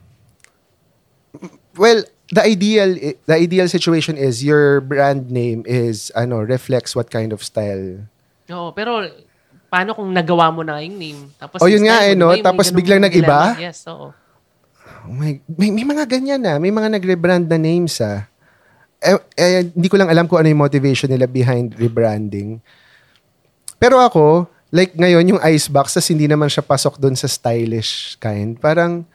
well, the ideal, the ideal situation is your brand name is, ano, reflects what kind of style. Oo, pero paano kung nagawa mo na yung name? Tapos Oh, yun nga eh, no? Tapos biglang nag-iba? Yes, oo. Oh my, may, may mga ganyan na. May mga nag-rebrand na names ah. Eh, eh, hindi ko lang alam kung ano yung motivation nila behind rebranding. Pero ako, like ngayon yung icebox, tas hindi naman siya pasok doon sa stylish kind. Parang,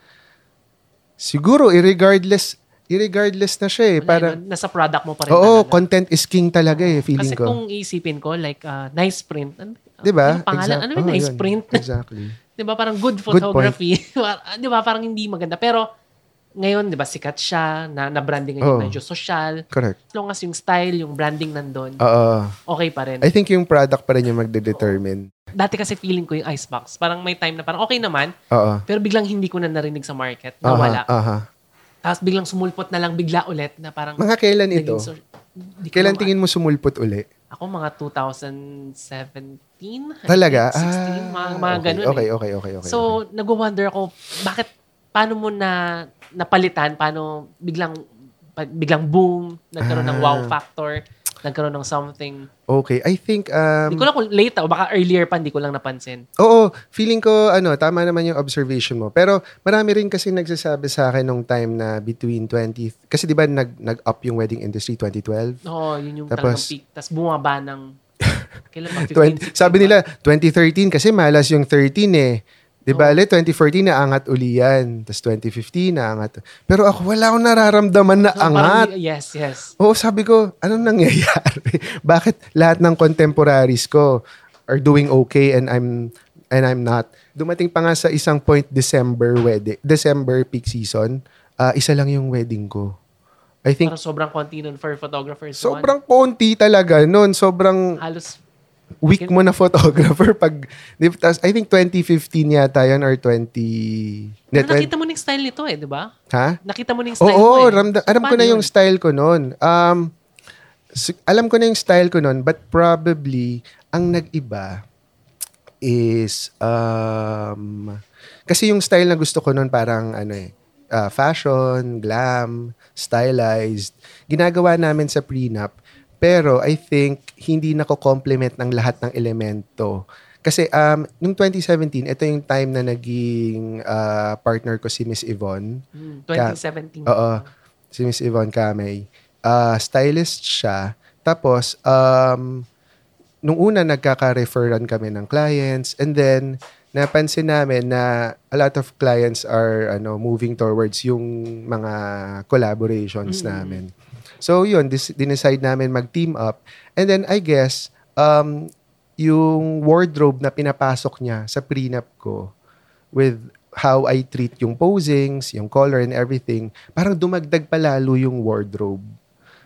siguro, irregardless, irregardless na siya eh. Wala, Parang, nasa product mo pa rin oo, talaga. content is king talaga eh, feeling Kasi ko. kung iisipin ko, like, ah, nice print. Ano, Di ba? Yung pangalan, Exact- ano yung oh, nice yun. print? Exactly. Di ba? Parang good photography. di ba? Parang hindi maganda. Pero, ngayon, di ba, sikat siya, na, na-branding Oo. yung medyo social. Correct. As long as yung style, yung branding nandun, Oo. okay pa rin. I think yung product pa rin yung magde-determine. Dati kasi feeling ko yung icebox. Parang may time na parang okay naman, Oo. pero biglang hindi ko na narinig sa market. Nawala. aha. Tapos biglang sumulpot na lang bigla ulit na parang Mga kailan ito? so- Kailan na- tingin mo sumulpot uli? Ako mga 2017. I Talaga? think, 16, mga, mga okay, ganun. Okay, eh. okay, okay, okay. So, nag-wonder ako, bakit, paano mo na napalitan, paano biglang, biglang boom, nagkaroon ng Ah. wow factor, nagkaroon ng something. okay. I think, um, Hindi ko lang kung late o baka earlier pa, hindi ko lang napansin. oo, feeling ko, ano, tama naman yung observation mo. Pero marami rin kasi nagsasabi sa akin nung time na between 20, kasi di ba nag, nag-up yung wedding industry 2012? Oo, yun yung Tapos- talagang peak. Tapos bumaba ng, kailan ba? 20, 15, 16 sabi nila, 2013 kasi malas yung 13 eh. Di ba, le, 2014 naangat uli yan. Tapos 2015 naangat. Pero ako, wala akong nararamdaman na So, parang- angat. yes, yes. Oo, sabi ko, anong nangyayari? Bakit lahat ng contemporaries ko are doing okay and I'm and I'm not? Dumating pa nga sa isang point December wedding, December peak season, ah, isa lang yung wedding ko. I think Parang sobrang konti nun for photographers. sobrang konti talaga noon, sobrang One. Halos, weak mo na photographer pag I think 2015 yata yan or 20 pero Hindi, nakita mo yung style nito eh, di ba? ha? Nakita mo yung style Oo, mo eh. ramdam, alam ko Paano na yung yun? style ko noon. Um, alam ko na yung style ko noon, but probably, ang nag-iba is, um, kasi yung style na gusto ko noon parang, ano eh, ah, fashion, glam, stylized. Ginagawa namin sa prenup, pero I think hindi nako-complement ng lahat ng elemento. Kasi um, nung 2017, ito yung time na naging ah, partner ko si Miss Yvonne. Hmm, 2017. Oo. Si Miss Yvonne Kamay. Ah, stylist siya. Tapos, um, nung una, nagkaka-referran kami ng clients. And then, napansin namin na a lot of clients are ano moving towards yung mga collaborations Mm. Yung wardrobe na pinapasok niya sa prenup ko with how I treat yung posings, yung color and everything, parang dumagdag palalo yung wardrobe.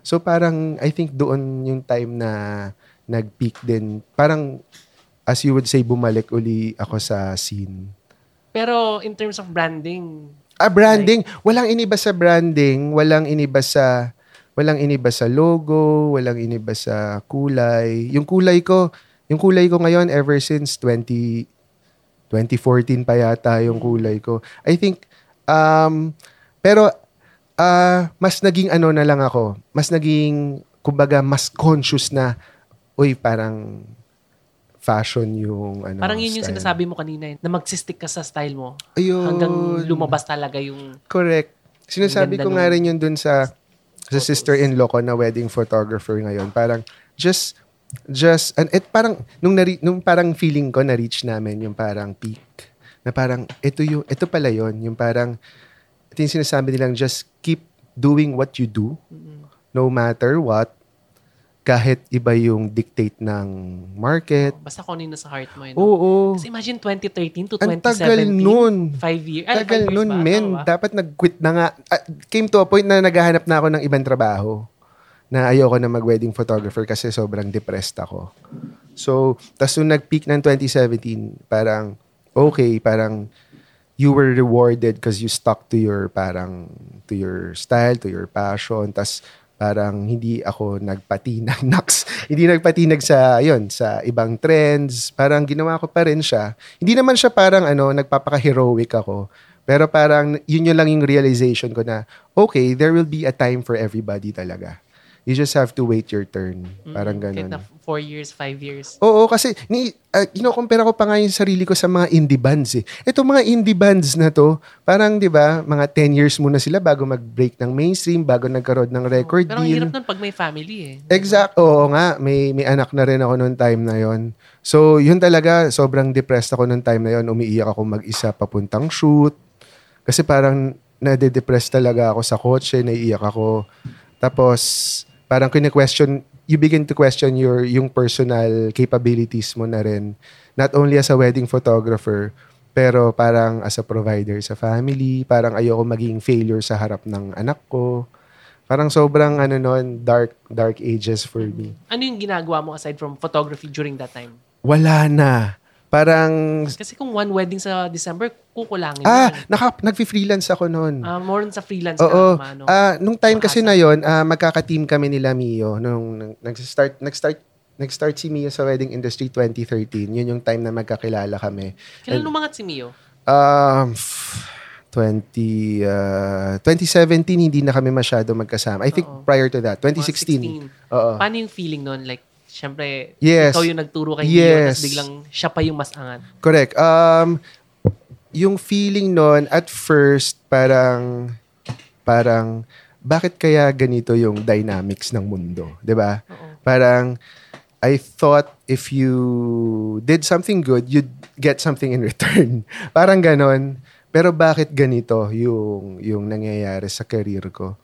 So parang I think doon yung time na nag-peak din. Parang as you would say, bumalik uli ako sa scene. Pero in terms of branding, Ah, branding. Walang iniba sa branding. Walang iniba sa walang iniba sa logo, walang iniba sa kulay. Yung kulay ko, yung kulay ko ngayon ever since 20 2014 pa yata yung kulay ko. I think um pero ah mas naging ano na lang ako. Mas naging kumbaga mas conscious na uy parang fashion yung ano parang yun yung style. sinasabi mo kanina, eh, na magsistick ka sa style mo Ayun. hanggang lumabas talaga yung Correct. Sinasabi Ang ko nga rin yun dun sa sa sister-in-law ko na wedding photographer ngayon. Parang just just and it parang nung nari, nung parang feeling ko na reach namin yung parang peak na parang ito yung ito pala yon yung parang ito yung sinasabi nilang just keep doing what you do no matter what kahit iba yung dictate ng market. basta kung ano yung nasa heart mo. Yun, Oo. Kasi imagine 2013 to Ang 2017. tagal nun. Five years. Ay, Tagal five years nun, ba? men. Ba? Dapat nag-quit na nga. Ah, came to a point na naghahanap na ako ng ibang trabaho. Na ayoko na mag-wedding photographer kasi sobrang depressed ako. So, tas nung nag-peak ng 2017, parang, okay, parang, you were rewarded because you stuck to your, parang, to your style, to your passion. Tas, parang hindi ako nagpatinag naks hindi nagpatinag sa yon sa ibang trends. Parang ginawa ko pa rin siya. Hindi naman siya parang ano nagpapaka-heroic ako. Pero parang yun yun lang yung realization ko na okay there will be a time for everybody talaga. You just have to wait your turn. Parang Mm, ganun four years, five years. Oo, kasi ni uh, compare ko pa nga yung sarili ko sa mga indie bands eh. Ito mga indie bands na to, parang 'di ba, mga 10 years muna sila bago mag-break ng mainstream, bago nagkaroon ng record Pero ang deal. hirap nun pag may family eh. Exact. Oo nga, may may anak na rin ako noong time na 'yon. So, yun talaga, sobrang depressed ako noong time na 'yon. Umiiyak ako mag-isa papuntang shoot. Kasi parang nade-depress talaga ako sa kotse, naiiyak ako. Tapos parang kine-question you begin to question your yung personal capabilities mo na rin. Not only as a wedding photographer, pero parang as a provider sa family, parang ayoko maging failure sa harap ng anak ko. Parang sobrang ano noon, dark dark ages for me. Ano yung ginagawa mo aside from photography during that time? Wala na. Parang Kasi kung one wedding sa December, kukulangin ah, yun. naka nagfi-freelance ako noon. Ah, more sa freelance Oo. ka. Ano, Ah, nung time kasi na 'yon, ah, magkaka-team kami nila Mio nung nag-start nag-start nag-start si Mio sa wedding industry 2013. Yun yung time na magkakilala kami. Kailan lumangat si Mio? Um, f- 20, uh, 2017, hindi na kami masyado magkasama. I think Oo. prior to that, Mga 2016. Oo. Paano yung feeling nun? Like, syempre, Yes. ikaw yung nagturo kay Yes. tapos biglang siya pa yung mas angat. Correct. Um, yung feeling nun, at first, parang, parang, bakit kaya ganito yung dynamics ng mundo? ba? Oo. Parang, I thought if you did something good, you'd get something in return. Parang ganon. Pero bakit ganito yung, yung nangyayari sa career ko?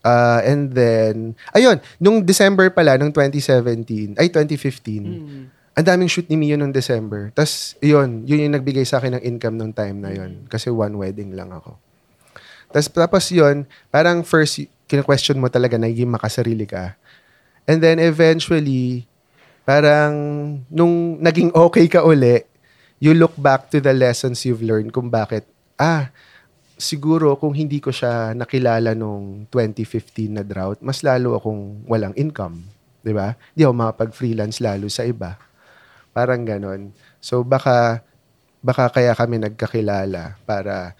Uh, and then, ayun, nung December pala, nung 2017, ay 2015, Mm. ang daming shoot ni Mio nung December. Tapos, yun, yun yung nagbigay sa akin ng income nung time na yun. Kasi one wedding lang ako. Tapos, tapos yun, parang first, kina-question mo talaga, naging makasarili ka. And then, eventually, parang, nung naging okay ka uli, you look back to the lessons you've learned kung bakit, ah, siguro kung hindi ko siya nakilala nung 2015 na drought, mas lalo akong walang income. 'di ba? Di ako makapag-freelance lalo sa iba. Parang ganon. So baka baka kaya kami nagkakilala para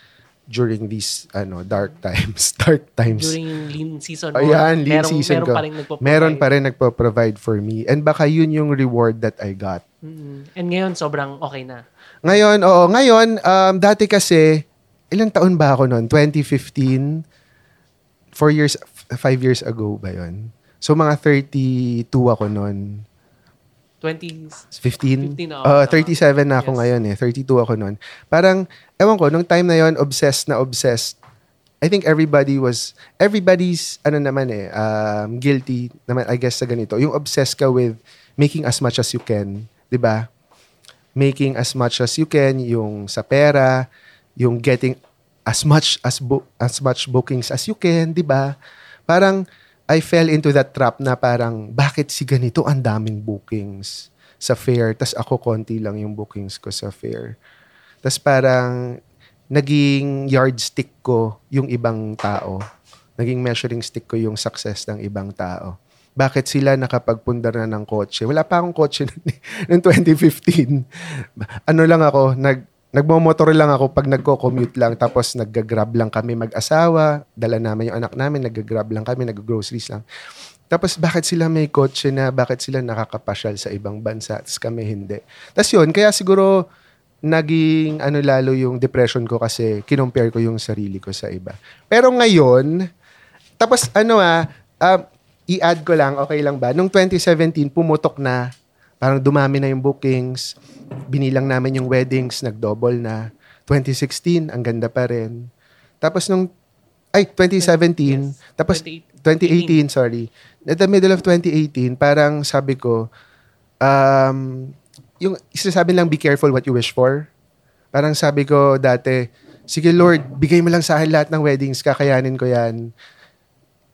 during these ano dark times, dark times. During yung lean season mo, Ayan, lean merong, season meron ko. pa rin Meron pa rin nagpo-provide for me. And baka yun yung reward that I got. Mm. And ngayon, sobrang okay na. Ngayon, oo, ngayon, um, dati kasi, ilang taon ba ako noon? 2015? Four years, five years ago ba yon? So, mga 32 ako noon. 20, 15? 15, oo, Uh, tama. 37 na ako Yes. ngayon eh. 32 ako noon. Parang, ewan ko, nung time na yon obsessed na obsessed. I think everybody was, everybody's, ano naman eh, um, guilty naman, I guess, sa ganito. Yung obsessed ka with making as much as you can 'di ba? Making as much as you can, yung sa pera, yung getting as much as bo- as much bookings as you can, 'di ba? Parang I fell into that trap na parang bakit si ganito ang daming bookings sa fair, tas ako konti lang yung bookings ko sa fair. Tas parang naging yardstick ko yung ibang tao. Naging measuring stick ko yung success ng ibang tao. Bakit sila nakapagpundar na ng kotse? Wala pa akong kotse noong 2015. Ano lang ako, nag, nagmomotor lang ako pag nagko-commute lang tapos nagga-grab lang kami mag-asawa, dala namin yung anak namin, nagga-grab lang kami, nag-groceries lang. Tapos bakit sila may kotse na, bakit sila nakakapasyal sa ibang bansa, tapos kami hindi. Tapos yun, kaya siguro naging ano lalo yung depression ko kasi kinompare ko yung sarili ko sa iba. Pero ngayon, tapos ano ah, uh, i-add ko lang, okay lang ba? Nung 2017, pumutok na. Parang dumami na yung bookings. Binilang namin yung weddings, nag-double na. 2016, ang ganda pa rin. Tapos nung, ay, 2017. Yes. Tapos 2018, 2018, sorry. At the middle of 2018, parang sabi ko, um, yung isasabi lang, be careful what you wish for. Parang sabi ko dati, sige Lord, bigay mo lang sa akin lahat ng weddings, kakayanin ko yan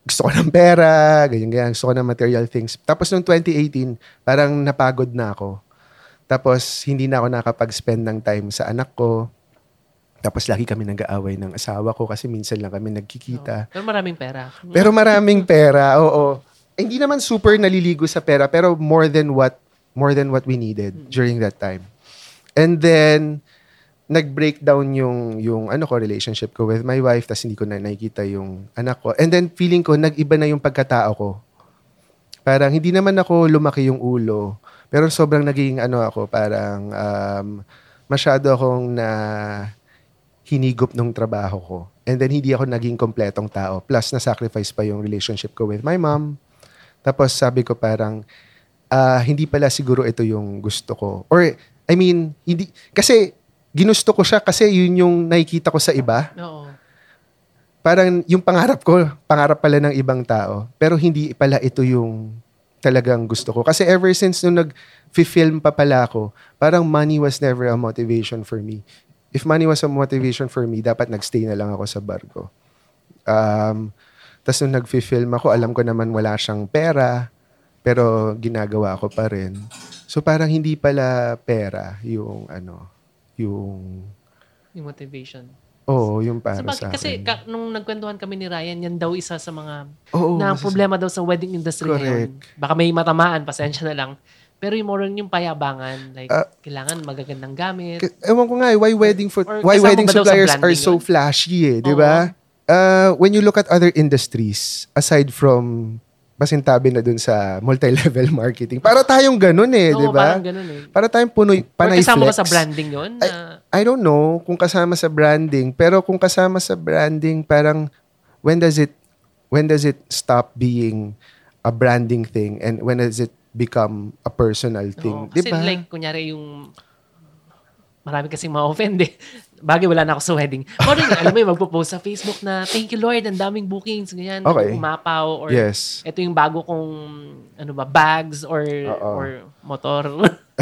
gusto ko ng pera, ganyan, ganyan. Gusto ko ng material things. Tapos noong 2018, parang napagod na ako. Tapos hindi na ako nakapag-spend ng time sa anak ko. Tapos lagi kami nag-aaway ng asawa ko kasi minsan lang kami nagkikita. No. Pero maraming pera. Pero maraming pera, oo. Eh, hindi naman super naliligo sa pera, pero more than what more than what we needed during that time. And then, nag-breakdown yung yung ano ko relationship ko with my wife tas hindi ko na nakikita yung anak ko. And then feeling ko nag-iba na yung pagkatao ko. Parang hindi naman ako lumaki yung ulo pero sobrang naging ano ako parang um, masyado akong na hinigop nung trabaho ko. And then hindi ako naging kompletong tao. Plus na sacrifice pa yung relationship ko with my mom. Tapos sabi ko parang uh, hindi pala siguro ito yung gusto ko. Or I mean hindi kasi ginusto ko siya kasi yun yung nakikita ko sa iba. Oo. Parang yung pangarap ko, pangarap pala ng ibang tao. Pero hindi pala ito yung talagang gusto ko. Kasi ever since nung nag-film pa pala ako, parang money was never a motivation for me. If money was a motivation for me, dapat nagstay na lang ako sa barko. Um, Tapos nung nag-film ako, alam ko naman wala siyang pera, pero ginagawa ko pa rin. So parang hindi pala pera yung ano, yung... Yung motivation. Oo, yung para so, sa Kasi ka, nung nagkwentuhan kami ni Ryan, yan daw isa sa mga Oo, na problema daw sa wedding industry correct. ngayon. Baka may matamaan, pasensya na lang. Pero yung more yung payabangan, like, uh, kailangan magagandang gamit. K- ewan ko nga, eh, why wedding for, why wedding suppliers are so flashy eh, di ba? Uh, when you look at other industries, aside from pasintabi na dun sa multi-level marketing. Para tayong ganun eh, di ba? parang ganun eh. Para tayong punoy, panay Or kasama flex. ba sa branding yun? I, I don't know kung kasama sa branding, pero kung kasama sa branding, parang when does it when does it stop being a branding thing and when does it become a personal thing? Oo, kasi diba? like, kunyari yung marami kasing ma-offend eh. Bagay, wala na ako sa wedding. Pero alam mo yung magpo-post sa Facebook na, thank you Lord, ang daming bookings, ganyan, okay. umapaw, or yes. ito yung bago kong, ano ba, bags, or Uh-oh. or motor.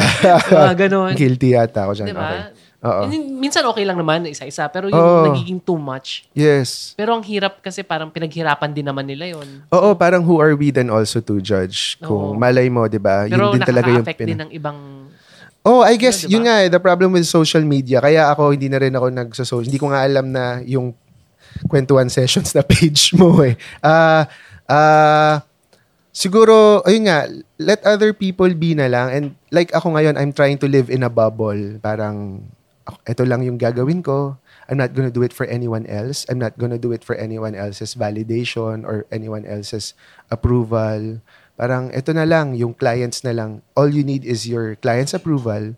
Mga ganun. Guilty yata ako dyan. Diba? Okay. Oo. Minsan okay lang naman, isa-isa, pero yung Oo. nagiging too much. Yes. Pero ang hirap kasi parang pinaghirapan din naman nila yon. Oo, parang who are we then also to judge? Kung Oo. malay mo, di ba? Pero Yun din talaga yung nakaka-affect din ng ibang Oh, I guess Diba? yun nga eh, the problem with social media. Kaya ako hindi na rin ako nagso-social. Hindi ko nga alam na yung kwentuhan sessions na page mo eh. Ah, uh, siguro ayun nga, let other people be na lang and like ako ngayon, I'm trying to live in a bubble. Parang ito lang yung gagawin ko. I'm not gonna do it for anyone else. I'm not gonna do it for anyone else's validation or anyone else's approval. Parang ito na lang, yung clients na lang. All you need is your client's approval.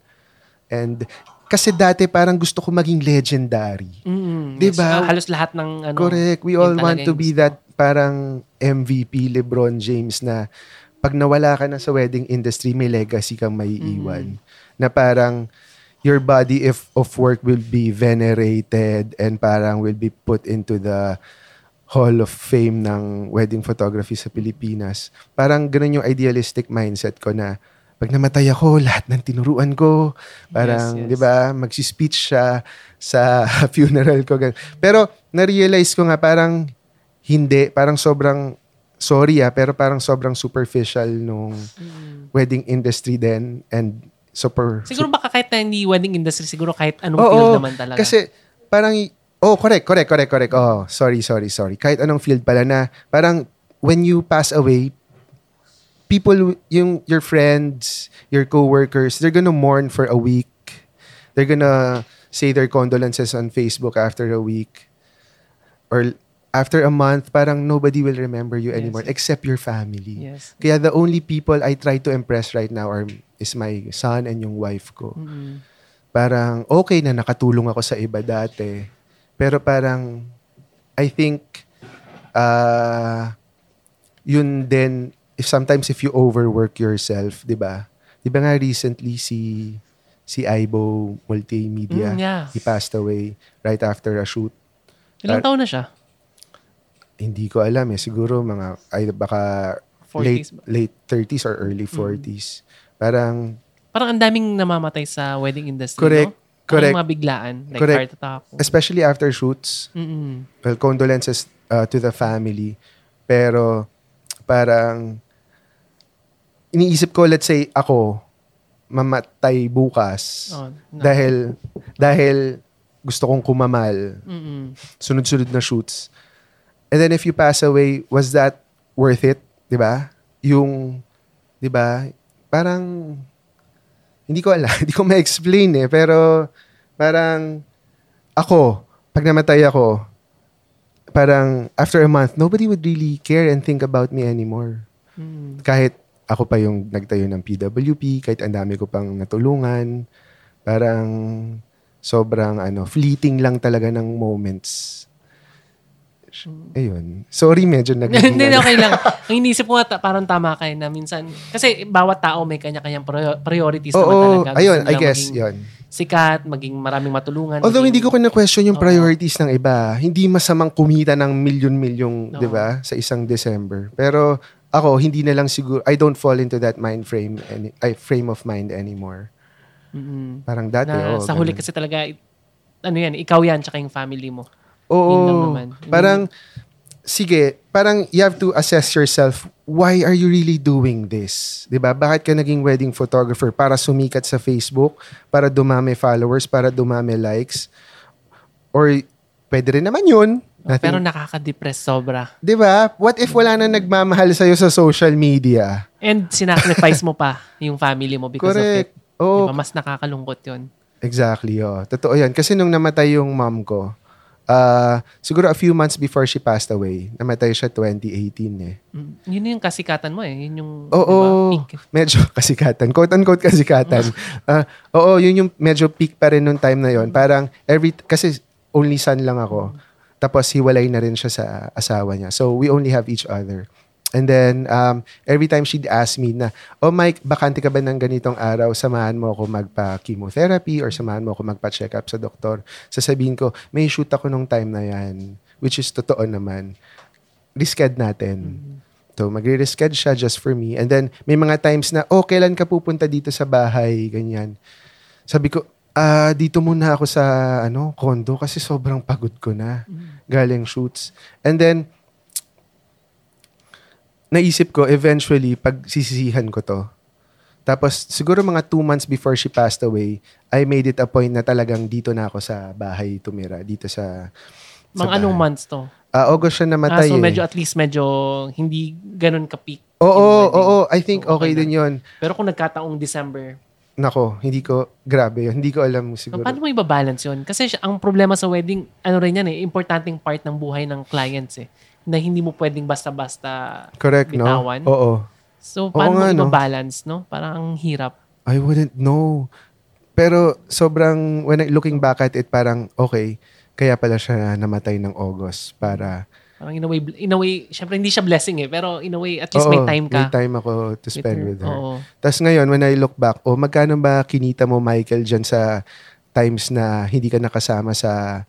And kasi dati parang gusto ko maging legendary. Mm, 'Di ba? Uh, halos lahat ng ano. Correct. We all want to be that parang MVP LeBron James na pag nawala ka na sa wedding industry, may legacy kang may iwan. Mm. Na parang your body if of work will be venerated and parang will be put into the Hall of Fame ng wedding photography sa Pilipinas. Parang ganun yung idealistic mindset ko na pag namatay ako, lahat ng tinuruan ko, parang, Yes, yes. 'di ba, magsi-speech siya sa funeral ko. ganun. Pero na-realize ko nga parang hindi, parang sobrang sorry ah, pero parang sobrang superficial nung wedding industry din and super Siguro baka kahit na hindi wedding industry, siguro kahit anong Oo, field naman talaga. Kasi parang oh correct correct correct correct. Oh, sorry sorry sorry. Kahit anong field pala na parang when you pass away people yung your friends, your coworkers, they're gonna mourn for a week. They're gonna say their condolences on Facebook after a week or after a month parang nobody will remember you Yes. anymore except your family. yes. Kaya the only people I try to impress right now are is my son and yung wife ko Mm-mm. parang okay na nakatulong ako sa iba dati. Pero parang, I think, uh, yun din, if sometimes if you overwork yourself, di ba? Di ba nga recently si si Aibo Multimedia, Mm, yeah. he passed away right after a shoot. Ilang taon na siya? Hindi ko alam eh. Siguro mga, ay baka 40s late, ba? late 30s or early 40s. Parang, Parang ang daming namamatay sa wedding industry, Correct, no? Correct. Parang mga biglaan, like Correct. heart attack. especially after shoots, Mm-mm. well, condolences uh, to the family. Pero parang iniisip ko, let's say ako, mamatay bukas Oh, no. dahil dahil gusto kong kumamal, Mm-mm. sunod-sunod na shoots. And then if you pass away, was that worth it? 'Di ba? Yung 'di ba? Parang hindi ko alam, hindi ko ma-explain eh, pero parang ako, pag namatay ako, parang after a month, nobody would really care and think about me anymore. Mm. Kahit ako pa yung nagtayo ng PWP, kahit ang dami ko pang natulungan, parang sobrang ano, fleeting lang talaga ng moments. Ayun. Sorry, medyo nag Hindi, okay lang. Ang inisip ko nga, ta- parang tama kayo na minsan, kasi bawat tao may kanya-kanyang prior- priorities naman Oo, talaga. Gusto ayun, I guess, maging yun. Sikat, maging maraming matulungan. Although maging- hindi ko na-question yung Oo. priorities ng iba. Hindi masamang kumita ng milyon-milyong, Oo. di ba, sa isang December. Pero ako, hindi na lang siguro, I don't fall into that mind frame, any, ay, frame of mind anymore. Mm-mm. Parang dati, na oh, sa huli ganun. kasi talaga, ano yan, ikaw yan, tsaka yung family mo. Oo. Yun lang naman. Yun Parang, sige, parang you have to assess yourself, why are you really doing this? ba? Bakit ka naging wedding photographer? Para sumikat sa Facebook? Para dumami followers? Para dumami likes? Or, pwede rin naman yun. Nothing- Pero nakaka-depress sobra. ba? What if wala na nagmamahal sa'yo sa social media? And sinacrifice mo pa yung family mo because Correct. of it. Oo, Diba? Mas nakakalungkot yun. Exactly, oh. Totoo yan. Kasi nung namatay yung mom ko, ah siguro a few months before she passed away, namatay siya 2018 eh. Mm. Yun yung kasikatan mo eh. Yun yung, Oo, diba, peak. medyo kasikatan. Quote-unquote kasikatan. Ah, oo, yun yung medyo peak pa rin nung time na yon. Parang every, kasi only son lang ako. Tapos hiwalay na rin siya sa asawa niya. So we only have each other. And then, um, every time she'd ask me na, oh Mike, bakante ka ba ng ganitong araw? Samahan mo ako magpa-chemotherapy or samahan mo ako magpa-check up sa doktor. Sasabihin ko, may shoot ako nung time na yan. Which is totoo naman. Risked natin. So, magre-reschedule siya just for me. And then, may mga times na, oh, kailan ka pupunta dito sa bahay? Ganyan. Sabi ko, ah, dito muna ako sa, ano, condo kasi sobrang pagod ko na. Galing shoots. And then, naisip ko, eventually, pag sisisihan ko to, tapos, siguro mga two months before she passed away, I made it a point na talagang dito na ako sa bahay tumira. Dito sa... sa Mga anong months to? Ah, August siya Ah, namatay so eh. medyo at least medyo hindi ganun ka-peak. Oo, oo, oo. I think So, okay, okay din yon. Pero kung nagkataong December, Nako, hindi ko, grabe yun. Hindi ko alam so siguro. paano mo ibabalance yun? Kasi ang problema sa wedding, ano rin yan eh, importanteng part ng buhay ng clients eh. Na hindi mo pwedeng basta-basta Correct, bitawan. no? Oo. So, paano nga, mo no? ibabalance, no? Parang ang hirap. I wouldn't know. Pero sobrang, when I, looking back at it, parang, okay, kaya pala siya namatay ng August para, Parang in a way, in a way, syempre hindi siya blessing eh, pero in a way, at least may Oo, time ka. May time ako to spend with her. Oo. Tapos ngayon, when I look back, oh, magkano ba kinita mo, Michael, dyan sa times na hindi ka nakasama sa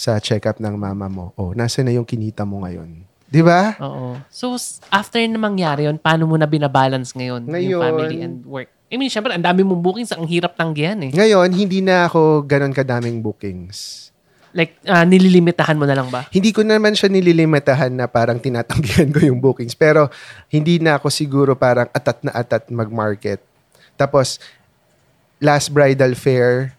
sa check-up ng mama mo? Oh, nasa na yung kinita mo ngayon? Di ba? Oo. So, after na mangyari yun, paano mo na binabalance ngayon, yung Ngayon, family and work? I mean, syempre, ang dami mong bookings, ang hirap tanggihan eh. Ngayon, hindi na ako ganon kadaming bookings. Like, ah, nililimitahan mo na lang ba? Hindi ko naman siya nililimitahan na parang tinatanggihan ko yung bookings. Pero hindi na ako siguro parang atat na atat mag-market. Tapos, last bridal fair,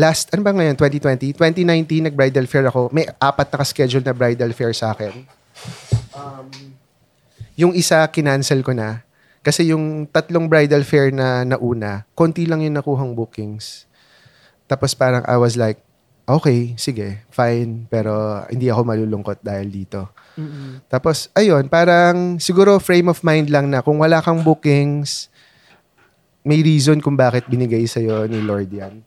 last, ano ba ngayon, 2020? 2019, nag-bridal fair ako. May apat na schedule na bridal fair sa akin. Um, yung isa, kinancel ko na. Kasi yung tatlong bridal fair na nauna, konti lang yung nakuhang bookings. Tapos parang I was like, okay, sige, fine. Pero hindi ako malulungkot dahil dito. Mm-mm. Tapos, ayun, parang siguro frame of mind lang na kung wala kang bookings, may reason kung bakit binigay sa'yo ni Lord yan.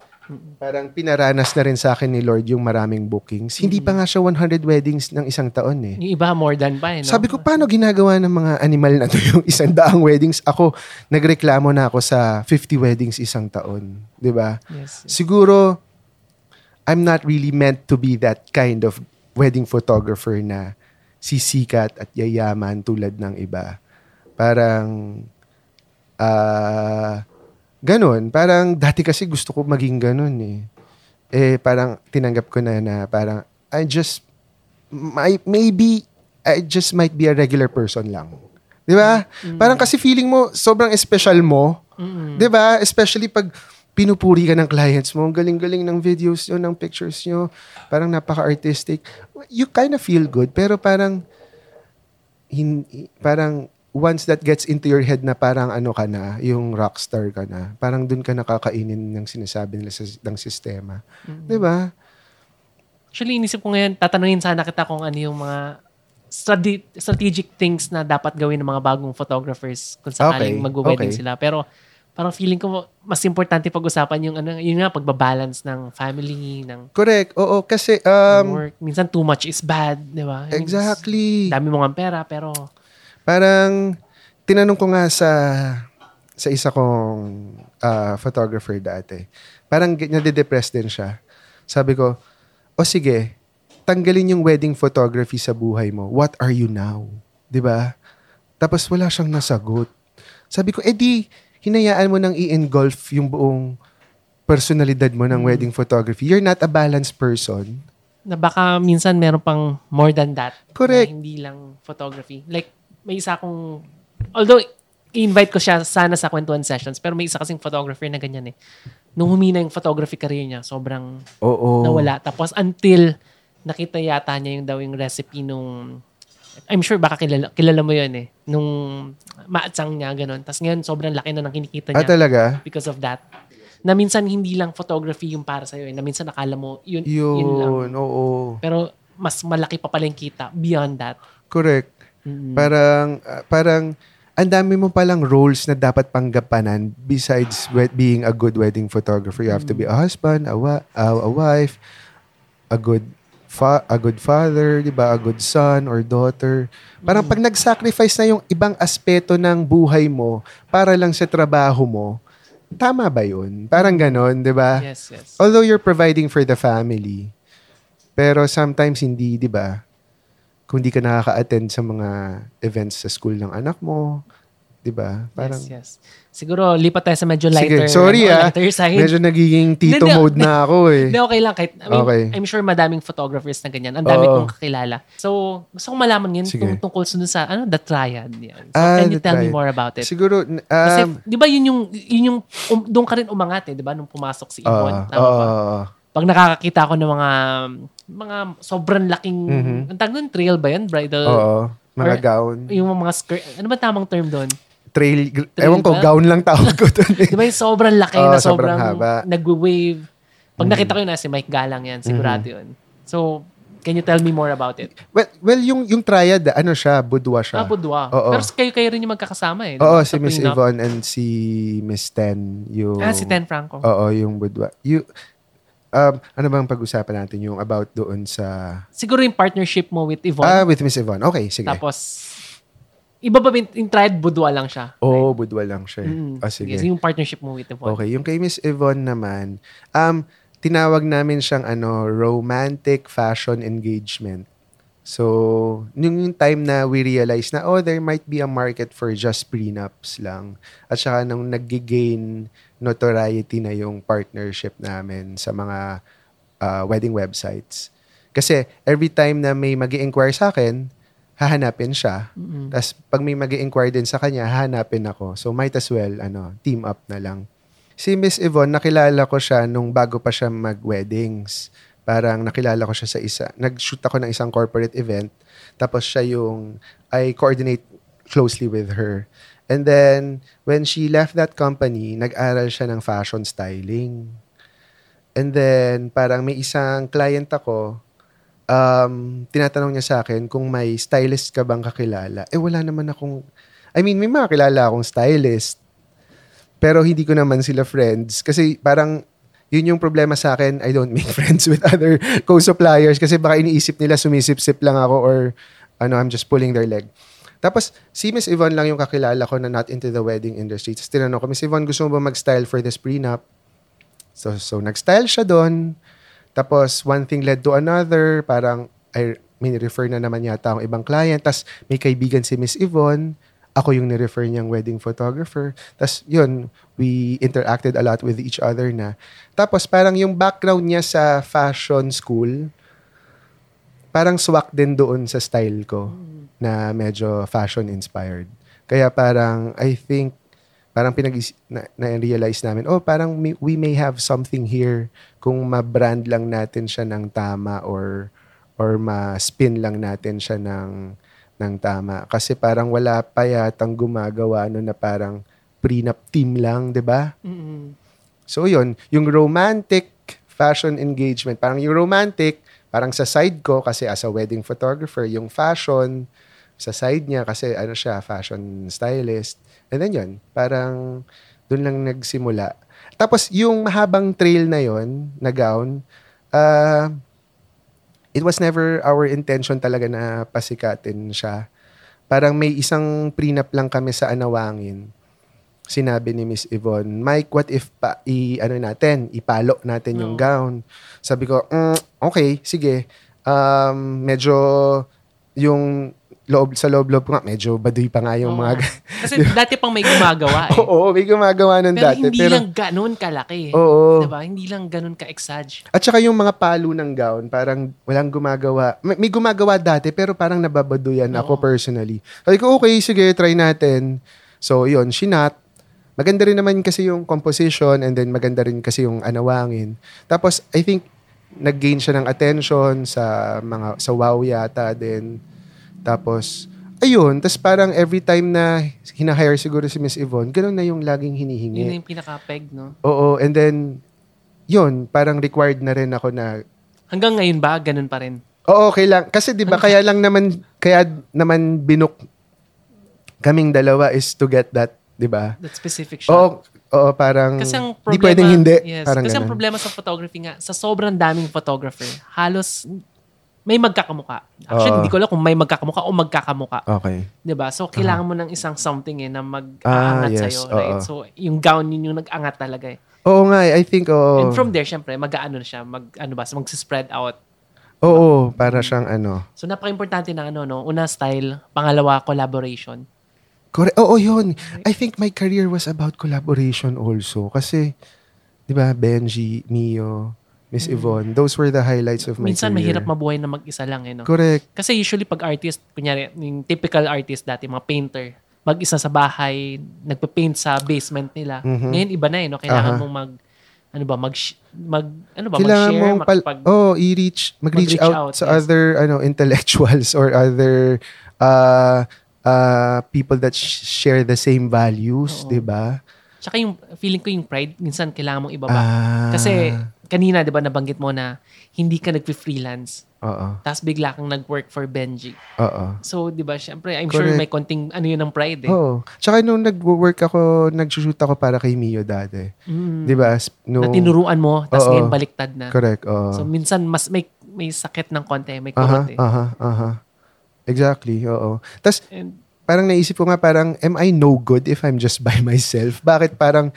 Parang pinaranas na rin sa akin ni Lord yung maraming bookings. Hindi pa nga siya 100 weddings ng isang taon eh. Yung iba, more than pa eh, no? Sabi ko, paano ginagawa ng mga animal na to yung isang daang weddings? Ako, nagreklamo na ako sa 50 weddings isang taon. ba? Yes. Siguro, I'm not really meant to be that kind of wedding photographer na sisikat at yayaman tulad ng iba. Parang, ah, ganun. Parang, dati kasi gusto ko maging ganun eh. Eh, parang tinanggap ko na na parang, I just, may, maybe, I just might be a regular person lang. Di ba? Parang kasi feeling mo, sobrang special mo. Mm-mm. 'Di ba? Especially pag pinupuri ka ng clients mo, ang galing-galing ng videos nyo, ng pictures nyo, parang napaka-artistic. You kind of feel good, pero parang, hin, parang once that gets into your head na parang ano ka na, yung rockstar ka na, parang dun ka nakakainin ng sinasabi nila sa, ng sistema. 'Di ba? Actually, inisip ko ngayon, tatanungin sana kita kung ano yung mga strate- strategic things na dapat gawin ng mga bagong photographers kung sakaling Okay, mag-wedding okay. sila. Pero parang feeling ko mas importante pag-usapan yung ano, yun nga, pagbabalance ng family, ng Correct. Oo, kasi, um, work. Minsan too much is bad, di ba? Exactly. Dami mo nga pera, pero Parang, tinanong ko nga sa sa isa kong ah, photographer dati. Parang nade-depress din siya. Sabi ko, o sige, tanggalin yung wedding photography sa buhay mo. What are you now? 'Di ba? Tapos wala siyang nasagot. Sabi ko, edi, hinayaan mo nang i-engulf yung buong personalidad mo ng wedding photography. You're not a balanced person. na baka minsan meron pang more than that. Correct. Hindi lang photography. Like, may isa akong, although, i-invite ko siya sana sa kwentuhan sessions, pero may isa kasing photographer na ganyan eh. Nung humina yung photography career niya, sobrang Oo. nawala. Tapos until nakita yata niya yung daw yung recipe nung I'm sure baka kilala, kilala mo yun eh. Nung maatsang niya, ganun. Tapos ngayon, sobrang laki na ng kinikita Ah, niya talaga? because of that. Na minsan hindi lang photography yung para sa'yo eh. Na minsan nakala mo, yun, yun, lang. Yun, oo. Pero mas malaki pa pala yung kita beyond that. Correct. Mm. Parang, ah, parang, ang dami mo palang roles na dapat panggapanan besides wed- being a good wedding photographer. You have to be a husband, a, wa- a, a wife, a good fa- a good father, 'di ba? A good son or daughter. Parang pag nag-sacrifice na yung ibang aspeto ng buhay mo para lang sa trabaho mo, tama ba 'yun? Parang ganon, 'di ba? Yes, yes. Although you're providing for the family, pero sometimes hindi, 'di ba? Kung di ka nakaka-attend sa mga events sa school ng anak mo, 'di ba? Parang yes, yes. Siguro, lipat tayo sa medyo lighter, Sige, sorry ano, ah. lighter side. Medyo nagiging tito Hindi, mode na ako eh. Hindi, okay lang. Kahit, I mean, Okay. I'm sure madaming photographers na ganyan. Ang dami Oo. kong kakilala. So, gusto kong malaman yun Sige. tung- tungkol dun sa, ano, the triad. Yan. So, Ah, can you tell me triad. more about it? Siguro, Kasi, um, di ba yun yung, yun yung, um, doon ka rin umangat eh, di ba? Nung pumasok si Yvonne. ah, tama ba? ah, Pag nakakakita ako ng mga, mga sobrang laking, Mhm. ang tawag nun, trail ba yan? Bridal, oo, mga or- gown. yung mga skirt, ano ba tamang term doon? Trail, Trail ewan ko, ba? gown lang tawag ko doon eh. Di ba yung sobrang laki Oo, na sobrang sobrang, haba. nag-wave. Pag nakita ko yun, ah, si Mike Galang yan, sigurado yun. So, can you tell me more about it? Well, well yung, yung triad, ano siya, budwa siya. Ah, budwa. Oo. Pero kayo-kayo rin yung magkakasama eh. Oo, si Miss. Yvonne and si Miss Ten. Yung, Ah, si Ten Franco. Oo, yung budwa. You, um, ano bang pag-usapan natin yung about doon sa... Siguro yung partnership mo with Yvonne. Ah, with Miss Yvonne. Okay, sige. Tapos, iba ba yung, yung triad budwa lang siya? Oo, budwa lang siya. Mm. Ah, sige. Yung partnership mo with Yvonne. Okay, yung kay Miss Yvonne naman, um, tinawag namin siyang ano, romantic fashion engagement. So, yung, yung time na we realize na, oh, there might be a market for just prenups lang. At saka nung nag-gain notoriety na yung partnership namin sa mga uh, wedding websites. Kasi every time na may mag inquire sa akin, hahanapin siya. Mm-mm. Tapos pag may mag inquire din sa kanya, hahanapin ako. So might as well, ano, team up na lang. Si Miss Yvonne, nakilala ko siya nung bago pa siya mag-weddings. Parang nakilala ko siya sa isa. Nag-shoot ako ng isang corporate event. Tapos siya yung, I coordinate closely with her. And then, when she left that company, nag-aral siya ng fashion styling. And then, parang may isang client ako, um, tinatanong niya sa akin kung may stylist ka bang kakilala. Eh, wala naman akong, I mean, may mga kilala akong stylist. Pero hindi ko naman sila friends. Kasi parang, yun yung problema sa akin, I don't make friends with other co-suppliers kasi baka iniisip nila sumisip-sip lang ako or ano, I'm just pulling their leg. Tapos, si Miss Yvonne lang yung kakilala ko na not into the wedding industry. Tapos tinanong ko, Miss Yvonne, gusto mo ba mag-style for this prenup? So, so nag-style siya doon. Tapos, one thing led to another. Parang, I may refer na naman yata ang ibang client. Tapos, may kaibigan si Miss Yvonne. Ako yung ni-refer niyang wedding photographer. Tapos, yun, we interacted a lot with each other na. Tapos, parang yung background niya sa fashion school, parang swak din doon sa style ko na medyo fashion-inspired. Kaya parang, I think, parang pinag na, na-realize namin, oh, parang may, we may have something here kung ma-brand lang natin siya ng tama or or ma-spin lang natin siya ng ng tama. Kasi parang wala pa yatang gumagawa no na parang prenup team lang, 'di ba? Mm-mm. So yun, yung romantic fashion engagement, parang yung romantic, parang sa side ko kasi as a wedding photographer, yung fashion sa side niya kasi ano siya, fashion stylist. And then yun, parang doon lang nagsimula. Tapos yung mahabang trail na yon na gown, uh, it was never our intention talaga na pasikatin siya. Parang may isang prenup lang kami sa Anawangin. Sinabi ni Miss Yvonne, Mike, what if pa, i, ano natin, ipalo natin yung Oo. gown? Sabi ko, "Mm, okay, sige. Um, medyo yung loob sa loob-loob ko nga, medyo baduy pa nga yung Oo. mga... Kasi dati pang may gumagawa eh. Oo, may gumagawa nun pero dati. hindi pero, lang ganun kalaki. Oo. Diba? Hindi lang ganun ka-exage. At saka yung mga palo ng gown, parang walang gumagawa. May, may gumagawa dati, pero parang nababaduyan ako Oo. personally. Sabi ko, okay, sige, try natin. So, yun, shinat. Maganda rin naman kasi yung composition and then maganda rin kasi yung anawangin. Tapos, I think, nag-gain siya ng attention sa mga, sa wow yata din. Tapos, ayun, tapos parang every time na hinahire siguro si Miss Yvonne, ganun na yung laging hinihingi. Yun yung pinaka-peg, no? Oo, and then, yun, parang required na rin ako na Hanggang ngayon ba, ganun pa rin? Oo, okay lang. Kasi 'di ba kaya lang naman kaya naman binuk kaming dalawa is to get that, 'di ba? That specific shot. Oo, oo, parang Kasi ang di problema, pwedeng hindi. Yes, parang kasi ang ganun. problema sa photography nga, sa sobrang daming photographer, halos may magkakamuka. Actually, Oo. hindi ko alam kung may magkakamuka o magkakamuka. Okay. 'Di ba? So, kailangan mo ng isang something eh na mag-aangat Ah, yes. sa'yo. Right? Oo. So, yung gown yun yung nag-angat talaga eh. Oo nga, eh, I think oo. And from there, syempre, mag-ano na siya, mag, ano ba, mag-spread out. Oo, para siyang ano. So, napaka-importante na ano, no? Una, style. Pangalawa, collaboration. Correct. Oo, yun. I think my career was about collaboration also. Kasi, di ba, Benji, Mio, Miss Yvonne, those were the highlights of my Mm. Minsan, career. mahirap mabuhay na mag-isa lang eh, no? Correct. Kasi usually pag artist, kunyari, yung typical artist dati, mga painter, mag-isa sa bahay, nagpa-paint sa basement nila. Mhm. Ngayon iba na eh, no? Kailangan Aha. mong mag ano ba, mag, mag ano ba, Kailangan mag-share, mong pal- makipag, oh, i-reach, mag-reach mag-reach out, out, sa yes. other ano intellectuals or other uh, uh, people that sh- share the same values. 'di ba? Tsaka yung feeling ko yung pride, minsan kailangan mong ibaba. Ah, Kasi kanina, di ba, nabanggit mo na hindi ka nag-freelance. oo, Tapos bigla kang nag-work for Benji. oo. So, di ba, syempre, I'm sure Correct. may konting ano yun ng pride eh. Oo. Tsaka nung nag-work ako, nag-shoot ako para kay Mio dati. Mm. 'Di ba? Sp- Na No, tinuruan mo, tapos ngayon baliktad na. correct. Oo. So, minsan, mas may may sakit ng konti, may kurot eh. aha, aha. Exactly, oo. Tapos parang naisip ko nga parang am I no good if I'm just by myself? Bakit parang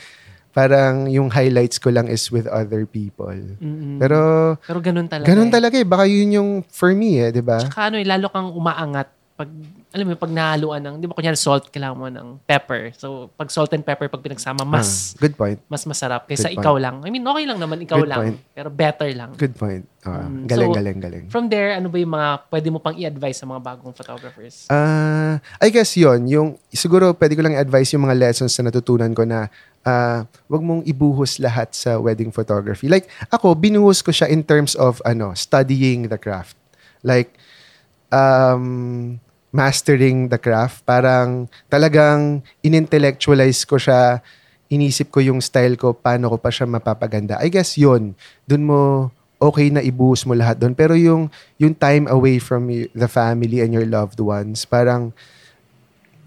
parang yung highlights ko lang is with other people. Mm-mm. Pero Pero ganun talaga. ganun eh. talaga eh. Baka yun yung for me eh, di ba? Tsaka ano eh, lalo kang umaangat pag, alam mo, pag nahaluan ng, di ba kunyari salt, kailangan mo ng pepper. So, pag salt and pepper, pag pinagsama, mas, Ah, good point. mas masarap kaysa Good point. ikaw lang. I mean, okay lang naman, ikaw Good lang. point. Pero better lang. Good point. Ah, Mm, galing, so, galing, galing. From there, ano ba yung mga pwede mo pang i-advise sa mga bagong photographers? Ah, I guess yon yung siguro pwede ko lang i-advise yung mga lessons na natutunan ko na ah, wag mong ibuhos lahat sa wedding photography. Like ako, binuhos ko siya in terms of ano, studying the craft. Like um mastering the craft, parang talagang inintellectualize ko siya, inisip ko yung style ko, paano ko pa siya mapapaganda. I guess yon dun mo okay na ibuhos mo lahat doon. Pero yung, yung time away from the family and your loved ones, parang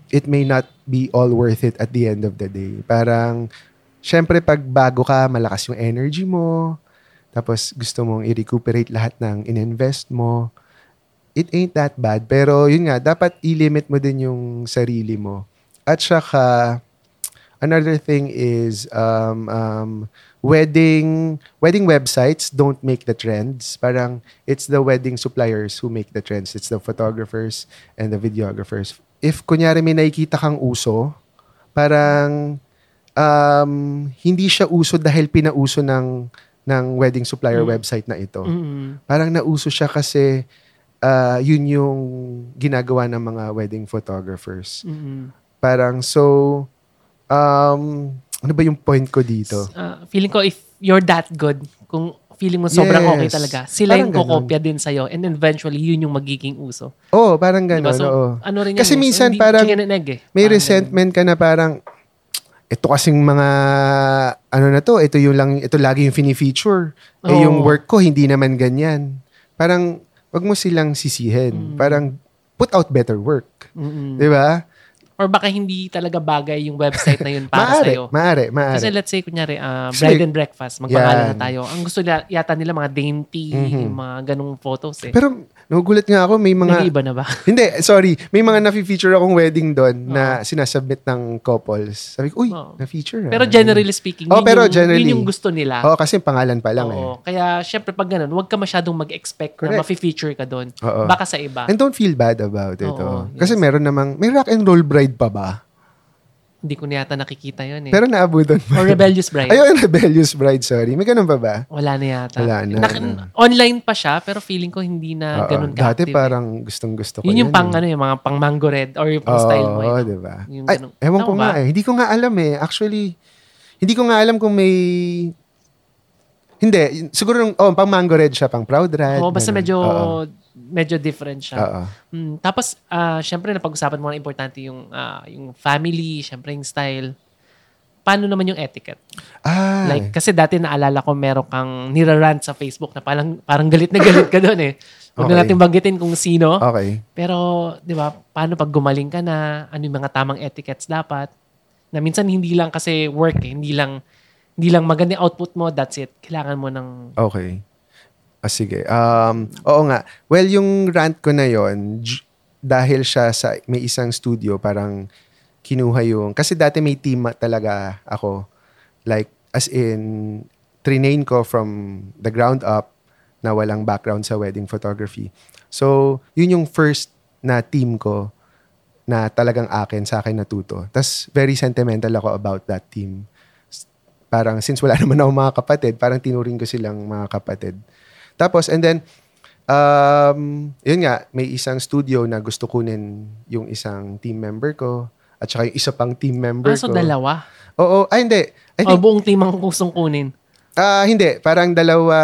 it may not be all worth it at the end of the day. Parang, syempre pag bago ka, malakas yung energy mo, tapos gusto mong i-recuperate lahat ng ininvest mo, it ain't that bad. Pero yun nga, dapat i-limit mo din yung sarili mo. At saka, another thing is, um, um, wedding, wedding websites don't make the trends. Parang, it's the wedding suppliers who make the trends. It's the photographers and the videographers. If kunyari may nakikita kang uso, parang, um, hindi siya uso dahil pinauso ng, ng wedding supplier Mm. website na ito Mm-mm. parang nauso siya kasi ah, yun yung ginagawa ng mga wedding photographers. Mm-mm. Parang so, um, ano ba yung point ko dito? Ah, feeling ko if you're that good, kung feeling mo sobrang Yes. okay talaga, sila yung Parang ganun. kokopya din sa'yo and eventually yun yung magiging uso. Oo, parang gano'n. Diba? So, oo. ano rin yan Kasi eh. minsan Hindi parang eh. May Parang resentment ka na parang, ito kasing mga, ano na to, ito yung lang, ito lagi yung fini-feature. Eh, Oo. yung work ko, hindi naman ganyan. Parang, wag mo silang sisihin. Mm. Parang, put out better work. ganun. Mm-mm. Di ba? Or baka hindi talaga bagay yung website na yun para Maari, sa'yo. maari, maari. Kasi let's say, kunyari, uh, Sige. bride and breakfast, magpangalan na tayo. Ang gusto yata nila mga dainty, Mhm. yung mga ganong photos eh. Pero, nagugulat nga ako, may mga, Nag-iiba na ba? Hindi, sorry. May mga na-feature akong wedding doon na sinasubmit ng couples. Sabi ko, uy, Oo. na-feature. ah." Pero generally speaking, Oh, yun, pero yung, generally. yun yung gusto nila. Oo, kasi pangalan pa lang eh. Oo. Kaya, syempre, pag ganun, huwag ka masyadong mag-expect Correct. na ma-feature ka doon. Oo. Baka sa iba. And don't feel bad about it. Oo, oh. yes. Kasi meron namang, may rock and roll bride pa ba? Hindi ko na yata nakikita yun eh. Pero naabutan Or pa. Rebellious Bride. Ayun, Rebellious Bride, sorry. May ganun pa ba? Wala na yata. Wala na, Nak- na. Online pa siya, pero feeling ko hindi na Oo, ganun dati ka-active. parang gustong-gusto ko Yun yung pang, eh. ano, yung mga pang mango red or yung pang Oo, style mo. eh. di ba? Yung Ay, ganun. ewan ko Tama nga ba? eh. Hindi ko nga alam eh. Actually, hindi ko nga alam kung may... Hindi. Siguro, nung- oh, pang mango red siya, pang proud red. Oo, basta ganun. medyo Oo. Medyo different siya. Oo. Mm, tapos, ah, syempre, napag-usapan mo na importante yung, ah, yung family, syempre yung style. Paano naman yung etiquette? Ah, Like, kasi dati naalala ko meron kang nirarant sa Facebook na parang, parang galit na galit ka doon eh. Huwag na Okay. natin banggitin kung sino. okay. Pero, di ba, paano pag gumaling ka na? Ano yung mga tamang etiquettes dapat? Na minsan hindi lang kasi work eh. Hindi lang, hindi lang maganda yung output mo, that's it. Kailangan mo ng... Okay. Ah, sige. Um, oo nga. Well, yung rant ko na yon dahil siya sa may isang studio, parang kinuha yung... Kasi dati may team talaga ako. Like, as in, trinain ko from the ground up na walang background sa wedding photography. So, yun yung first na team ko na talagang akin, sa akin natuto. Tapos, very sentimental ako about that team. Parang, since wala naman ako mga kapatid, parang tinuring ko silang mga kapatid. Tapos, and then, um, yun nga, may isang studio na gusto kunin yung isang team member ko at saka yung isa pang team member Ah, so ko. dalawa. Oo, ay hindi. I O think, buong team ang kusong kunin. ah hindi, parang dalawa,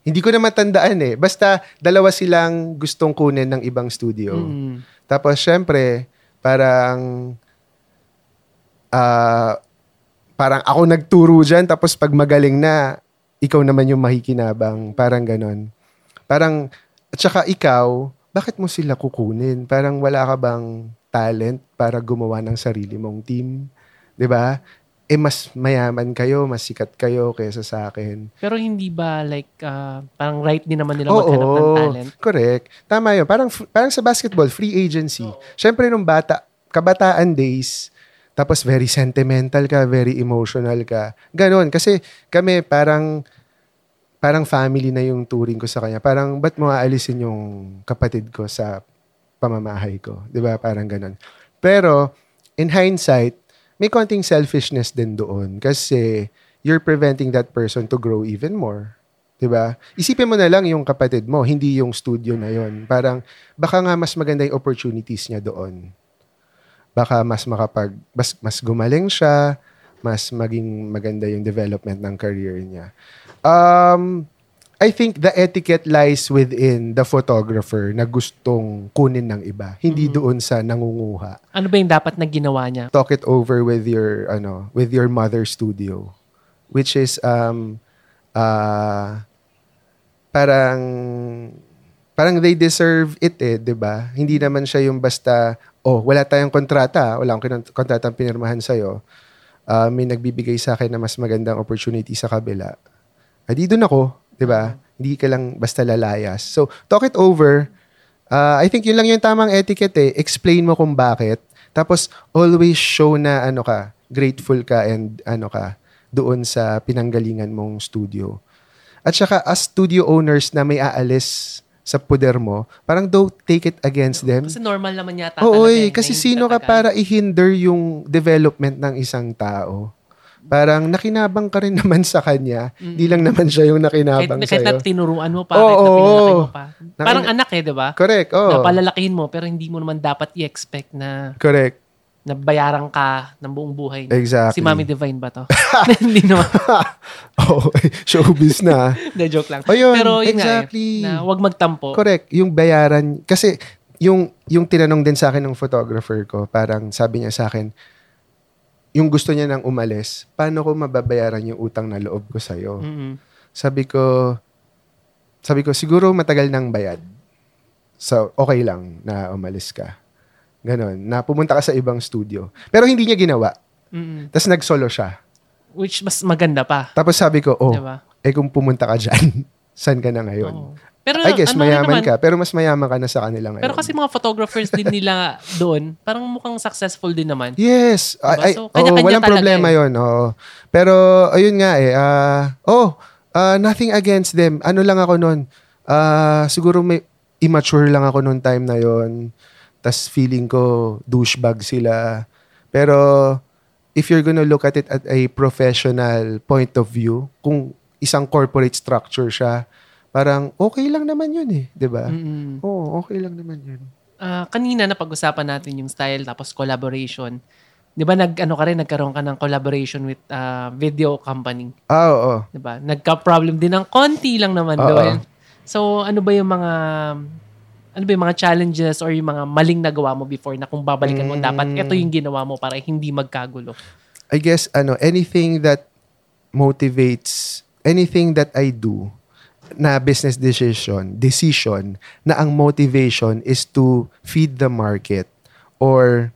hindi ko na matandaan eh. Basta dalawa silang gustong kunin ng ibang studio. Mm. Tapos, syempre, parang, ah, parang ako nagturo dyan, tapos pag magaling na, ikaw naman yung makikinabang. Parang ganon. Parang, at saka ikaw, bakit mo sila kukunin? Parang wala ka bang talent para gumawa ng sarili mong team? 'Di ba? Eh, mas mayaman kayo, mas sikat kayo kaysa sa akin. Pero hindi ba like ah, parang right din naman nila maghanap ng talent? correct. Tama yun. Parang, parang sa basketball, free agency. Siyempre, nung bata, kabataan days, Tapos very sentimental ka, very emotional ka. Ganon. Kasi kami parang parang family na yung touring ko sa kanya. Parang ba't mo aalisin yung kapatid ko sa pamamahay ko? ba Parang ganon. Pero in hindsight, may konting selfishness din doon. Kasi you're preventing that person to grow even more. 'di ba? Isipin mo na lang yung kapatid mo, hindi yung studio na yon. Parang baka nga mas maganda yung opportunities niya doon baka mas makapag mas, mas gumaling siya, mas maging maganda yung development ng career niya. Um, I think the etiquette lies within the photographer na gustong kunin ng iba, hindi mm-hmm. doon sa nangunguha. Ano ba yung dapat na ginawa niya? Talk it over with your ano, with your mother studio, which is um uh parang parang they deserve it eh, 'di ba? Hindi naman siya yung basta oh, wala tayong kontrata, wala akong kontrata pinirmahan sa'yo, uh, may nagbibigay sa akin na mas magandang opportunity sa kabila. Adi doon ako, di ba? Hindi ka lang basta lalayas. So, talk it over. Uh, I think yun lang yung tamang etiquette eh. Explain mo kung bakit. Tapos, always show na ano ka, grateful ka and ano ka, doon sa pinanggalingan mong studio. At saka, as studio owners na may aalis sa poder mo, parang don't take it against them. Kasi normal naman yata Oo, talaga. Eh, kasi sino ka para i-hinder yung development ng isang tao? Parang nakinabang ka rin naman sa kanya. Hindi mm. lang naman siya yung nakinabang kahit, sa'yo. Kahit na tinuruan mo pa, oh, kahit na pinalaki mo pa. Parang anak eh, di ba? Correct, oh. Napalalakihin mo, pero hindi mo naman dapat i-expect na... Correct na bayaran ka ng buong buhay. Exactly. Si Mami Divine ba to? Hindi naman. oh, showbiz na. Na joke lang. Oh, yun, Pero yun exactly. nga eh, na wag magtampo. Correct. Yung bayaran, kasi yung, yung tinanong din sa akin ng photographer ko, parang sabi niya sa akin, yung gusto niya nang umalis, paano ko mababayaran yung utang na loob ko sa'yo? Mm-hmm. Sabi ko, sabi ko, siguro matagal nang bayad. So, okay lang na umalis ka. Ganon. Na pumunta ka sa ibang studio. Pero hindi niya ginawa. Mm-mm. Tapos nag-solo siya. Which mas maganda pa. Tapos sabi ko, oh, diba? eh kung pumunta ka dyan, saan ka na ngayon? Oo. Pero I guess ano mayaman naman, ka, pero mas mayaman ka na sa kanila ngayon. Pero kasi mga photographers din nila doon, parang mukhang successful din naman. Yes. Diba? I, so, oh, walang problema eh. yon. Oh. Pero ayun nga eh. Uh, oh, uh, nothing against them. Ano lang ako noon. Uh, siguro may immature lang ako noon time na yon tas feeling ko douchebag sila. Pero if you're gonna look at it at a professional point of view, kung isang corporate structure siya, parang okay lang naman yun eh, 'di ba? Mm-hmm. Oo, okay lang naman yun. Uh, kanina na pag-usapan natin yung style tapos collaboration. 'Di ba nag ano ka rin nagkaroon ka ng collaboration with uh, video company? Ah, oo. 'Di ba? Nagka-problem din ng konti lang naman doon. So ano ba yung mga ano ba yung mga challenges or yung mga maling nagawa mo before na kung babalikan mo, mm. dapat ito yung ginawa mo para hindi magkagulo? I guess, ano, anything that motivates, anything that I do na business decision, decision na ang motivation is to feed the market or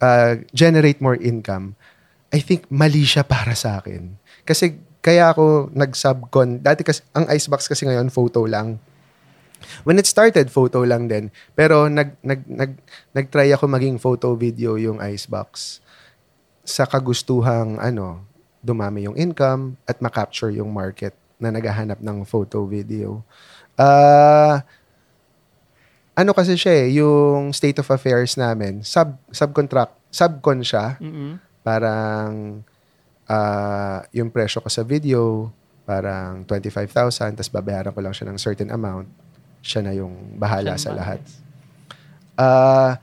uh, generate more income, I think mali siya para sa akin. Kasi kaya ako nag-subcon, dati kasi, ang Icebox kasi ngayon, photo lang When it started, photo lang din. Pero nag, nag, nag, nag-try ako maging photo video yung Icebox. Sa kagustuhang, ano, dumami yung income at makapture yung market na naghahanap ng photo video. Uh, ano kasi siya eh, yung state of affairs namin, sub, subcontract, subcon siya. Mm-hmm. Parang uh, yung presyo ko sa video, parang 25,000, tapos babayaran ko lang siya ng certain amount siya na yung bahala siya sa lahat. Uh,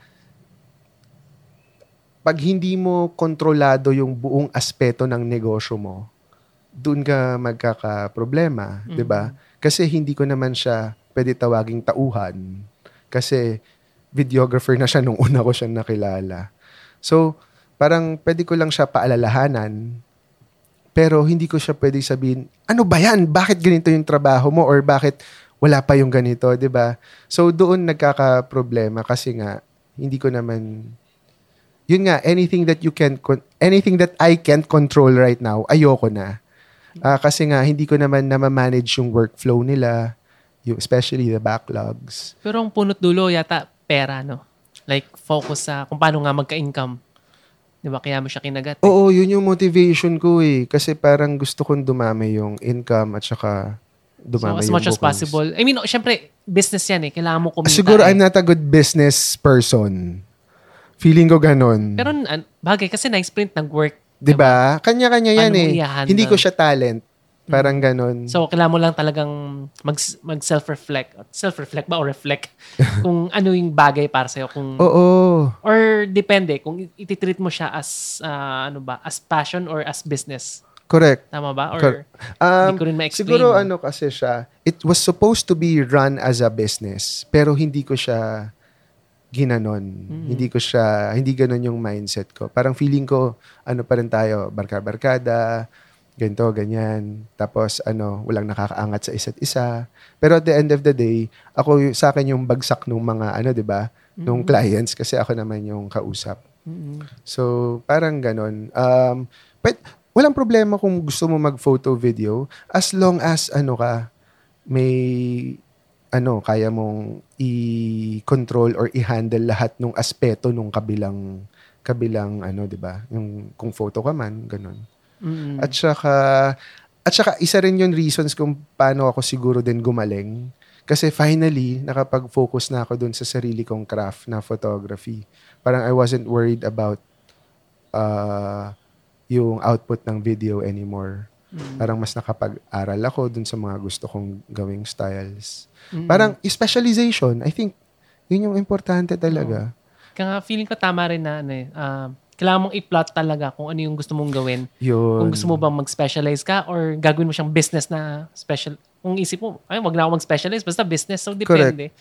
pag hindi mo kontrolado yung buong aspeto ng negosyo mo, doon ka magkaka-problema, mm-hmm. 'di ba? Kasi hindi ko naman siya pwede tawaging tauhan kasi videographer na siya nung una ko siya nakilala. So, parang pwede ko lang siya paalalahanan pero hindi ko siya pwede sabihin, ano ba yan? Bakit ganito yung trabaho mo? Or bakit wala pa yung ganito, 'di ba? So doon nagkaka-problema kasi nga hindi ko naman yun nga anything that you can anything that I can't control right now, ayoko na. Uh, kasi nga hindi ko naman na manage yung workflow nila, yung especially the backlogs. Pero ang punot dulo yata pera, no? Like focus sa kung paano nga magka-income. Di ba? Kaya mo siya kinagat. eh. Oo, yun yung motivation ko eh. Kasi parang gusto kong dumami yung income at saka So, dumami as yung much as possible. I mean, syempre, business yan eh. Kailangan mo kumita. Siguro eh. I'm not a good business person. Feeling ko ganun. Pero, an- bagay, kasi na-sprint, nag-work. 'Di ba? Kanya-kanya yan Paano eh. Hindi ko siya talent. Parang ganun. So, kailangan mo lang talagang mag, mag self-reflect. Self-reflect ba o reflect? kung ano yung bagay para sa'yo. Kung, Oo. Or depende, kung ititreat mo siya as, ah, ano ba, as passion or as business. Correct. Tama ba? Or Cor- hindi Um, ko rin ma-explain. siguro ano kasi siya, it was supposed to be run as a business, pero hindi ko siya ginanon. Mm. Hindi ko siya, hindi ganon yung mindset ko. Parang feeling ko, ano pa rin tayo, barka-barkada, ganito, ganyan. Tapos, ano, walang nakakaangat sa isa't isa. Pero at the end of the day, ako, sa akin yung bagsak nung mga, ano, di ba, nung clients, kasi ako naman yung kausap. Mm-mm. So, parang ganon. Um, but, walang problema kung gusto mo mag-photo video as long as, ano ka, may, ano, kaya mong i-control or i-handle lahat ng aspeto nung kabilang, kabilang, ano, di ba? Yung, kung photo ka man, ganon. Mm-mm. At saka, at saka isa rin yung reasons kung paano ako siguro din gumaling. Kasi finally, nakapag-focus na ako dun sa sarili kong craft na photography. Parang I wasn't worried about uh, yung output ng video anymore. Mm. Parang mas nakapag-aral ako dun sa mga gusto kong gawing styles. Mm-mm. Parang specialization, I think, yun yung importante talaga. Kaya nga, feeling ko tama rin na, ano eh, ah, kailangan mong i-plot talaga kung ano yung gusto mong gawin. Yun. Kung gusto mo bang mag-specialize ka or gagawin mo siyang business na special. Kung isip mo, ay, wag na ako mag-specialize, basta business. So, depende.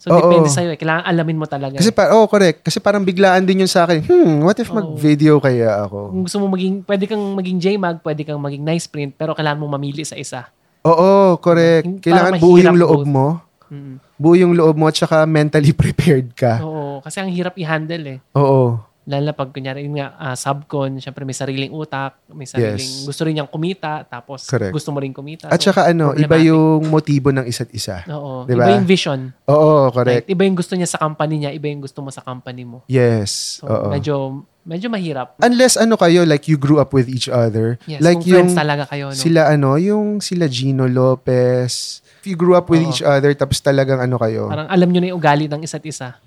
So, Oo. depende sa'yo. Eh. Kailangan alamin mo talaga. Kasi pa, oh, correct. Kasi parang biglaan din yun sa akin, hmm, what if Oo. mag-video kaya ako? kung gusto mo maging, pwede kang maging JMAG, pwede kang maging nice print, pero kailangan mo mamili sa isa. Oo, correct. Yung- Kailangan buo yung loob both. mo. Mm. Buo yung loob mo at saka mentally prepared ka. Oo, kasi ang hirap i-handle eh. Oo. Lalo na pag kunyari, yun nga, ah, subcon, syempre may sariling utak, may sariling, Yes. gusto rin niyang kumita, tapos Correct. gusto mo rin kumita. At So, saka ano, iba yung motibo ng isa't isa. Oo, Diba? iba yung vision. Oo, correct. Right? Iba yung gusto niya sa company niya, iba yung gusto mo sa company mo. Yes. So, Oo. medyo, medyo mahirap. Unless ano kayo, like you grew up with each other. Yes, like kung friends yung talaga kayo. No? sila ano, yung sila Gino Lopez. If you grew up with Oo. each other, tapos talagang ano kayo. Parang alam nyo na yung ugali ng isa't isa.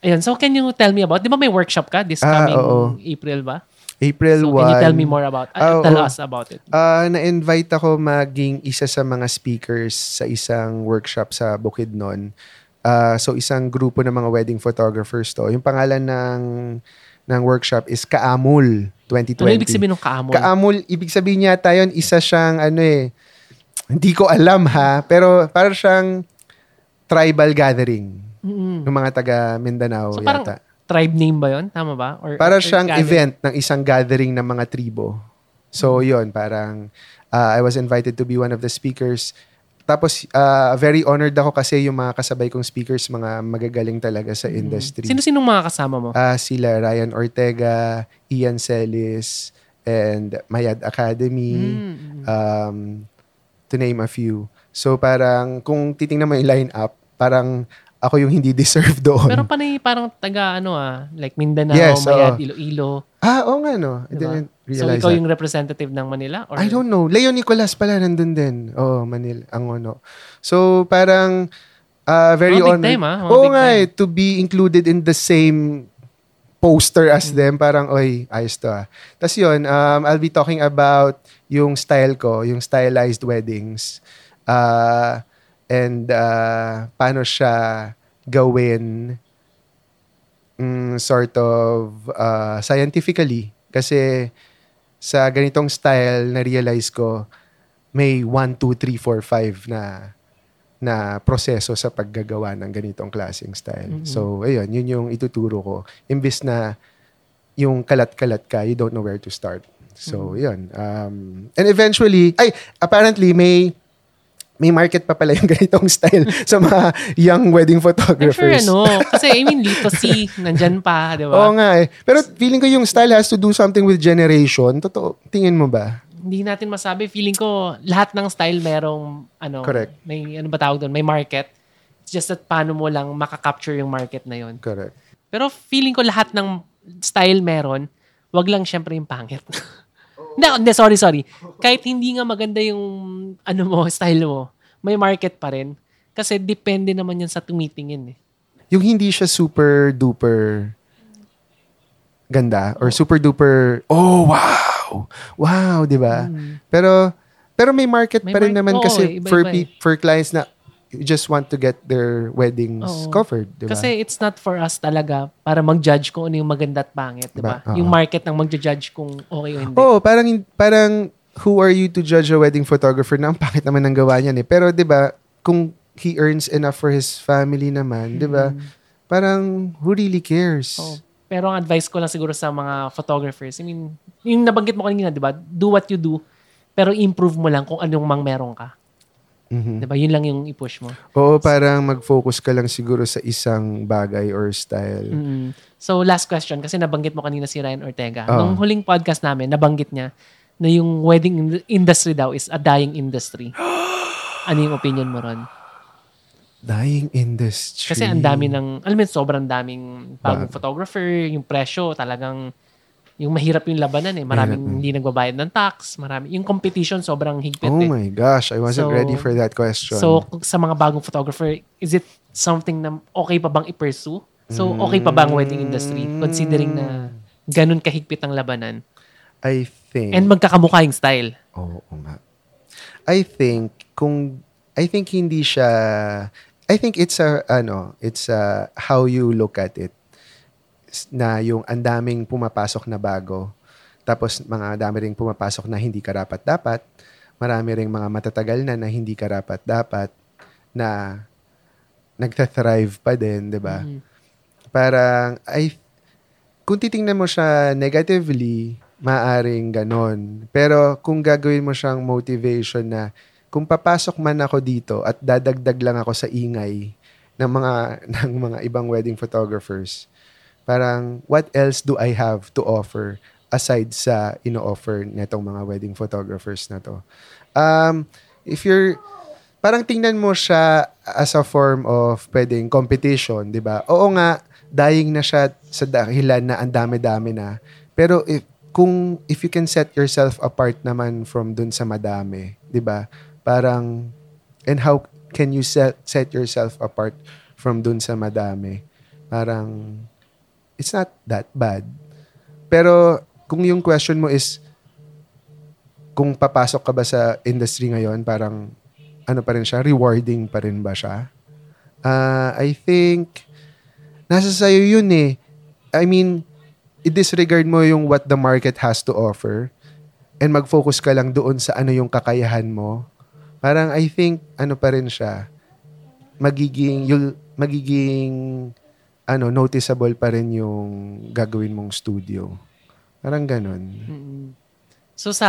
Ayun, so can you tell me about, di ba may workshop ka this Ah, coming oo. April ba? April 1. So can you tell me more about, Ah, uh, tell oo. us about it. Ah, na-invite ako maging isa sa mga speakers sa isang workshop sa Bukidnon. Ah, so isang grupo ng mga wedding photographers to. Yung pangalan ng ng workshop is Kaamul 2020. Ano ibig sabihin ng kaamon? Kaamul, ibig sabihin yata yun, isa siyang ano eh, hindi ko alam ha, pero parang siyang tribal gathering Mm-mm. ng mga taga Mindanao So parang yata. tribe name ba yun? Tama ba? Or, Para or siyang gathering? event ng isang gathering ng mga tribo. So, yun, parang uh, I was invited to be one of the speakers. Tapos, uh, very honored ako kasi yung mga kasabay kong speakers, mga magagaling talaga sa industry. Sino-sinong mga kasama mo? Ah, sila Ryan Ortega, Ian Celis, and Mayad Academy, Mm. um, to name a few. So, parang, kung titingnan mo yung line-up, parang ako yung hindi deserve doon. Pero panay parang taga ano ah, like Mindanao, Yes, Mayad, oo. Iloilo. ah, oo nga, no. I Diba? didn't So realize ikaw that. yung representative ng Manila? Or, I don't know. Leo Nicolas pala nandun din. Oo, Manila. Ang ano. So, parang uh, very big honored. time, ah. Oo nga eh, to be included in the same poster as them. Parang, oy, ayos to ah. Tapos yun, um, I'll be talking about yung style ko, yung stylized weddings. Uh, and uh, paano siya gawin mm, sort of uh, scientifically. Kasi sa ganitong style, na-realize ko, may 1, 2, 3, 4, 5 na na proseso sa paggagawa ng ganitong klaseng style. Mhm. So, ayun, yun yung ituturo ko. Imbis na yung kalat-kalat ka, you don't know where to start. So, yun. Um, and eventually, ay, apparently, may may market pa pala yung ganitong style sa mga young wedding I'm sure photographers. ano, kasi I mean, Lito C, nandyan pa, di ba? Oo nga eh. Pero feeling ko yung style has to do something with generation. Totoo. Tingin mo ba? Hindi natin masabi. Feeling ko, lahat ng style merong, ano, Correct. may, ano ba tawag doon? May market. It's just that paano mo lang makakapture yung market na yon. Correct. Pero feeling ko lahat ng style meron, wag lang syempre yung pangit. Hindi, hindi, sorry, sorry. Kahit hindi nga maganda yung ano mo, style mo, may market pa rin. Kasi depende naman yan sa tumitingin eh. Yung hindi siya super duper ganda or super duper oh wow wow di ba pero pero may market May pa rin mar- naman oo, kasi iba-iba for eh. for clients na just want to get their weddings Oo. covered di ba Kasi it's not for us talaga para mag-judge kung ano yung maganda at pangit, di ba? Diba? Yung market ang mag-judge kung okay o hindi. Oo, parang parang who are you to judge a wedding photographer na ang pangit naman ng gawa niyan eh. Pero 'di ba, kung he earns enough for his family naman, 'di ba? Parang who really cares? Oo. Pero ang advice ko lang siguro sa mga photographers, I mean, yung nabanggit mo kanina, di ba? Do what you do, pero improve mo lang kung anong mang meron ka. Mhm. Di ba? Yun lang yung i-push mo. Oo, parang mag-focus ka lang siguro sa isang bagay or style. Mm. So, last question, kasi nabanggit mo kanina si Ryan Ortega. Oo. Nung huling podcast namin, nabanggit niya na yung wedding in- industry daw is a dying industry. ano yung opinion mo ron? Dying industry. Kasi ang dami ng, alam mo, sobrang daming bagong Bag. photographer, yung presyo talagang, yung mahirap yung labanan eh. Maraming Mahirap, hindi nagbabayad ng tax, marami. Yung competition sobrang higpit Oh eh. my gosh, I wasn't So- ready for that question. So, sa mga bagong photographer, is it something na okay pa bang i-pursue? So, okay pa ba ang wedding industry? Considering na ganun kahigpit ang labanan. I think And magkakamukha yung style. Oo nga. I think kung I think hindi siya I think it's a ano, it's a how you look at it na yung ang daming pumapasok na bago tapos mga dami ring pumapasok na hindi karapat dapat marami ring mga matatagal na na hindi karapat dapat na nagta-thrive pa din, 'di ba? Mhm. Parang, I, kung titingnan mo siya negatively, maaring ganon. Pero kung gagawin mo siyang motivation na, kung papasok man ako dito at dadagdag lang ako sa ingay ng mga, ng mga ibang wedding photographers, parang, what else do I have to offer aside sa ino-offer netong mga wedding photographers na to? Um, if you're, parang tingnan mo siya as a form of pwedeng competition, di ba? Oo nga, dying na siya sa dahilan na ang dami-dami na. Pero if, kung, if you can set yourself apart naman from dun sa madami, di ba? Parang, and how can you set, set yourself apart from dun sa madami? Parang, it's not that bad. Pero, kung yung question mo is, kung papasok ka ba sa industry ngayon, parang, ano pa rin siya, rewarding pa rin ba siya? Uh, I think, nasa sa'yo yun eh. I mean, i-disregard mo yung what the market has to offer and mag-focus ka lang doon sa ano yung kakayahan mo. Parang I think, ano pa rin siya, magiging, you'll, magiging, ano, noticeable pa rin yung gagawin mong studio. Parang ganun. Mm. So, sa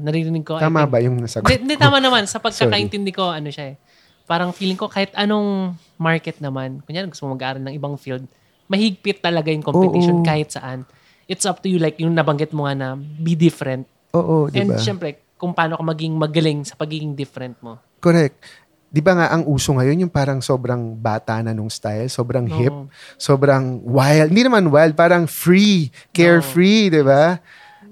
naririnig ko, I Tama think- ba yung nasagot? Hindi, hindi, tama naman. Sa pagkakaintindi ko, ano siya eh. Parang feeling ko kahit anong market naman, kunyari gusto mo mag-aaral ng ibang field, mahigpit talaga yung competition Oo. kahit saan. It's up to you, like yung nabanggit mo nga na be different. Oo, di And ba? syempre, kung paano ka maging magaling sa pagiging different mo. Correct. Di ba nga ang uso ngayon yung parang sobrang bata na nung style, sobrang hip, Oo. sobrang wild. Hindi naman wild, parang free, carefree, di ba?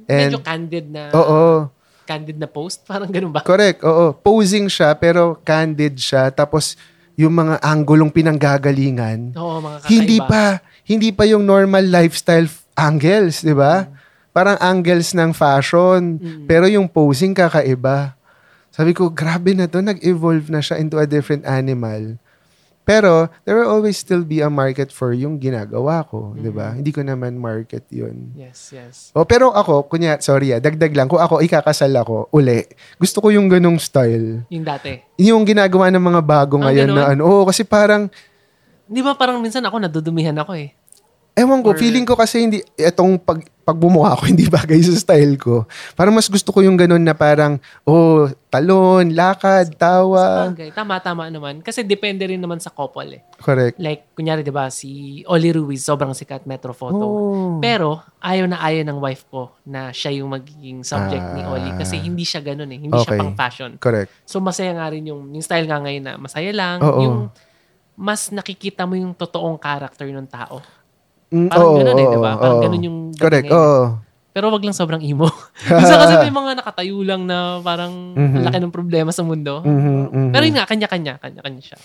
Medyo And, candid na oo, candid na post. Parang ganun ba? correct, oo. Posing siya, pero candid siya. Tapos, yung mga anggulong pinanggagalingan, Oo, mga kakaiba. hindi pa, hindi pa yung normal lifestyle angles, di ba? Parang angles ng fashion, pero yung posing kakaiba. Sabi ko, grabe na to, nag-evolve na siya into a different animal. Pero, there will always still be a market for yung ginagawa ko, di ba? Hindi ko naman market yun. Yes, yes. Oh, pero ako, kunya, sorry ah, dagdag lang, kung ako ikakasal ako, uli, gusto ko yung ganong style. Yung dati. Yung ginagawa ng mga bago ngayon na ganon? ano, oo, kasi parang, Di ba parang minsan ako nadudumihan ako eh. Ewan ko, Or- feeling ko kasi hindi, etong pag, pagbumuha ko, hindi bagay sa style ko. Parang mas gusto ko yung ganun na parang, oh, talon, lakad, tawa. Bagay. Tama, tama naman. Kasi depende rin naman sa couple eh. Correct. Like, kunyari, di ba, si Oli Ruiz, sobrang sikat Metro Photo. Oh. Pero, ayaw na ayaw ng wife ko na siya yung magiging subject ni Ah. Oli. Kasi hindi siya ganun eh. Hindi siya Okay. pang fashion. Correct. So, masaya nga rin yung, yung style nga ngayon na masaya lang. Oo. Yung mas nakikita mo yung totoong character ng tao. Mm, Parang oo, ganun eh, di ba? Parang oo. ganun yung Correct, ngayon. oo. Pero wag lang sobrang emo. Minsan kasi may mga nakatayo lang na parang Mhm. ang laki ng problema sa mundo. Mhm, mhm. Pero yun nga, kanya-kanya. Kanya-kanya siya.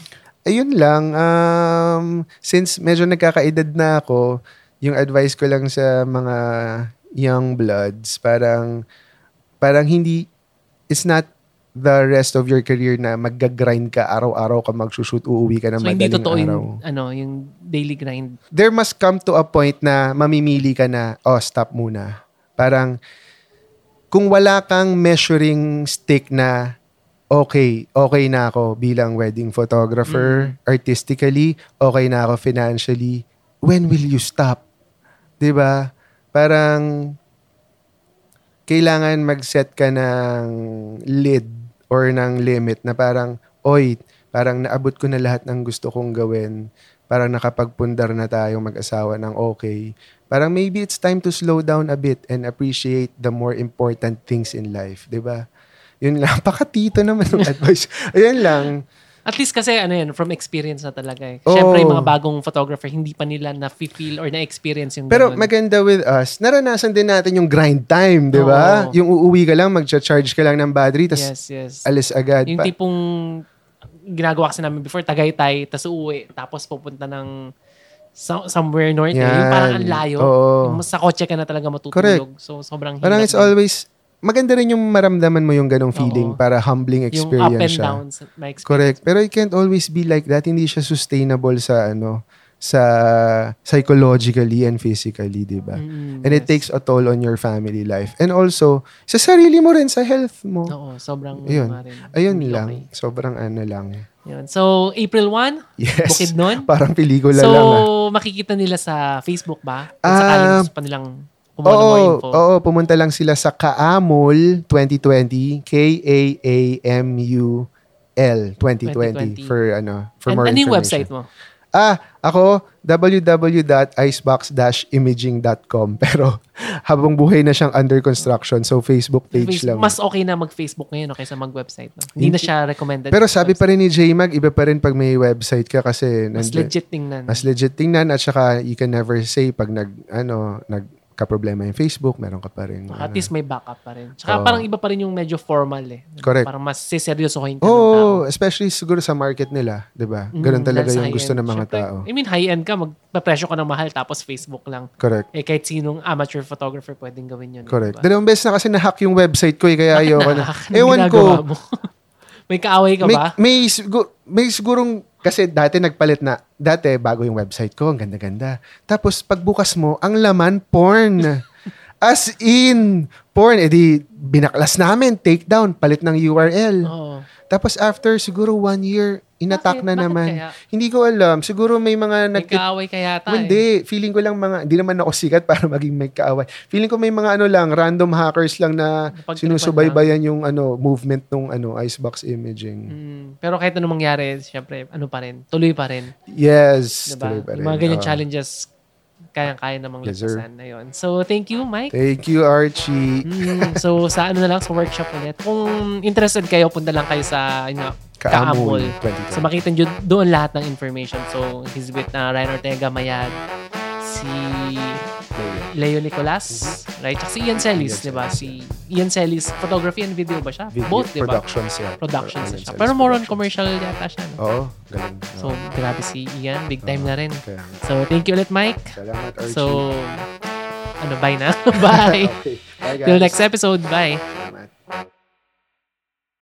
Ayun lang, um, since medyo nagkakaedad na ako, yung advice ko lang sa mga young bloods, parang, parang hindi, it's not the rest of your career na magga-grind ka, araw-araw ka magsushoot, uuwi ka ng So, hindi madaling totoo araw. yung, ano, yung daily grind. There must come to a point na mamimili ka na, oh, stop muna. Parang, kung wala kang measuring stick na, okay, okay na ako bilang wedding photographer, artistically, okay na ako financially, when will you stop? ba? Parang, kailangan mag-set ka ng lid or ng limit na parang, oy, parang naabot ko na lahat ng gusto kong gawin. Parang nakapagpundar na tayong mag-asawa ng okay. Parang maybe it's time to slow down a bit and appreciate the more important things in life. ba? Yun lang. Pakatito naman ng advice. Ayun lang. At least kasi ano yan, from experience na talaga eh. Oo. Siyempre, yung mga bagong photographer, hindi pa nila na-feel or na-experience yung Pero ganun. maganda with us, naranasan din natin yung grind time, 'di ba? Oo. Yung uuwi ka lang, mag-charge ka lang ng battery, tapos yes, yes. alis agad. Yung Pa- tipong ginagawa kasi namin before, Tagaytay, tapos uuwi, tapos pupunta ng so- somewhere north. eh. Yung Yan. parang ang layo. Oo. Yung sa kotse ka na talaga matutulog. Correct. So, sobrang Parang hirap it's din. always, maganda rin yung maramdaman mo yung ganong feeling Oo. para humbling yung experience up and siya. downs. My experience. Correct. Pero it can't always be like that. Hindi siya sustainable sa ano, sa psychologically and physically, di ba? Mm, And it yes. takes a toll on your family life. And also, sa sarili mo rin, sa health mo. Oo, sobrang Ayun. rin. Ayun Hindi lang. okay. Sobrang ano lang. Yun. So, April 1, Yes. bukid nun. Parang pelikula so, lang ah. makikita nila sa Facebook ba? Kung Ah, sakaling gusto pa nilang kumuha Oo, info. oo, pumunta lang sila sa Kaamul 2020, K-A-A-M-U-L 2020 2020. for ano, for And more ano yung information. website mo? Ah, ako, www.icebox-imaging.com. Pero habang buhay na siyang under construction, so Facebook page Facebook, lang. mas okay na mag-Facebook ngayon no, kaysa mag-website. No? Hindi na siya recommended. Pero sabi pa rin ni J-Mag, iba pa rin pag may website ka kasi mas nandun- legit tingnan. mas legit tingnan at saka you can never say pag nag ano nagka-problema yung Facebook, meron ka pa rin. At ano. least may backup pa rin. Tsaka Oo. parang iba pa rin yung medyo formal eh. Correct. Parang mas siseryosohin ka ng Oo, tao. oh, especially siguro sa market nila, 'di ba? Ganun Mm, talaga yung gusto ng mga Syempre, tao. I mean, high-end ka, magpapresyo ka ng mahal tapos Facebook lang. Correct. Eh, kahit sinong amateur photographer pwedeng gawin yun. Correct. diba? Dalawang beses na kasi na-hack yung website ko eh, kaya ayoko na. Ewan ko. may kaaway ka May, ba? may, sigur- may sigurong, kasi dati nagpalit na, dati bago yung website ko, ang ganda-ganda. Tapos pagbukas mo, ang laman, porn. As in, porn. Eh di, binaklas namin, take down, palit ng URL. Oo. Tapos after siguro one year, inattack Bakit? na Bakit naman. kaya? Hindi ko alam. Siguro may mga May nag- kaaway ka yata eh. Hindi, feeling ko lang mga, hindi naman ako sikat para maging may kaaway. Feeling ko may mga ano lang, random hackers lang na Napagtripan sinusubaybayan yung ano, movement ng ano, icebox imaging. Mm, pero kahit anong mangyari, syempre, ano pa rin, tuloy pa rin. Yes. Diba? tuloy pa Yung rin. mga ganyan Oo. challenges, kaya-kaya namang Yes, lagpasan. Ayun. So, thank you, Mike. Thank you, Archie. Mm, so, sa ano na lang, sa workshop ulit. Kung interested kayo, punta lang kayo sa, yun nga, Kaamul. Kaamul. 2020. So, makita nyo doon lahat ng information. So, he's with na Ryan Ortega Mayad, si Leo Nicolas, right? Tsaka si Ian Celis, di ba? Si Ian Celis, photography and video ba siya? Video, Both, di ba? Productions, yeah. Productions siya. Pero more on commercial yata siya. No? Oo, galing. So, grabe si Ian. Big time na rin. Kaya, So, thank you ulit, Mike. salamat, Archie. So, ano, bye na. bye. okay. Bye, guys. Till next episode. Bye.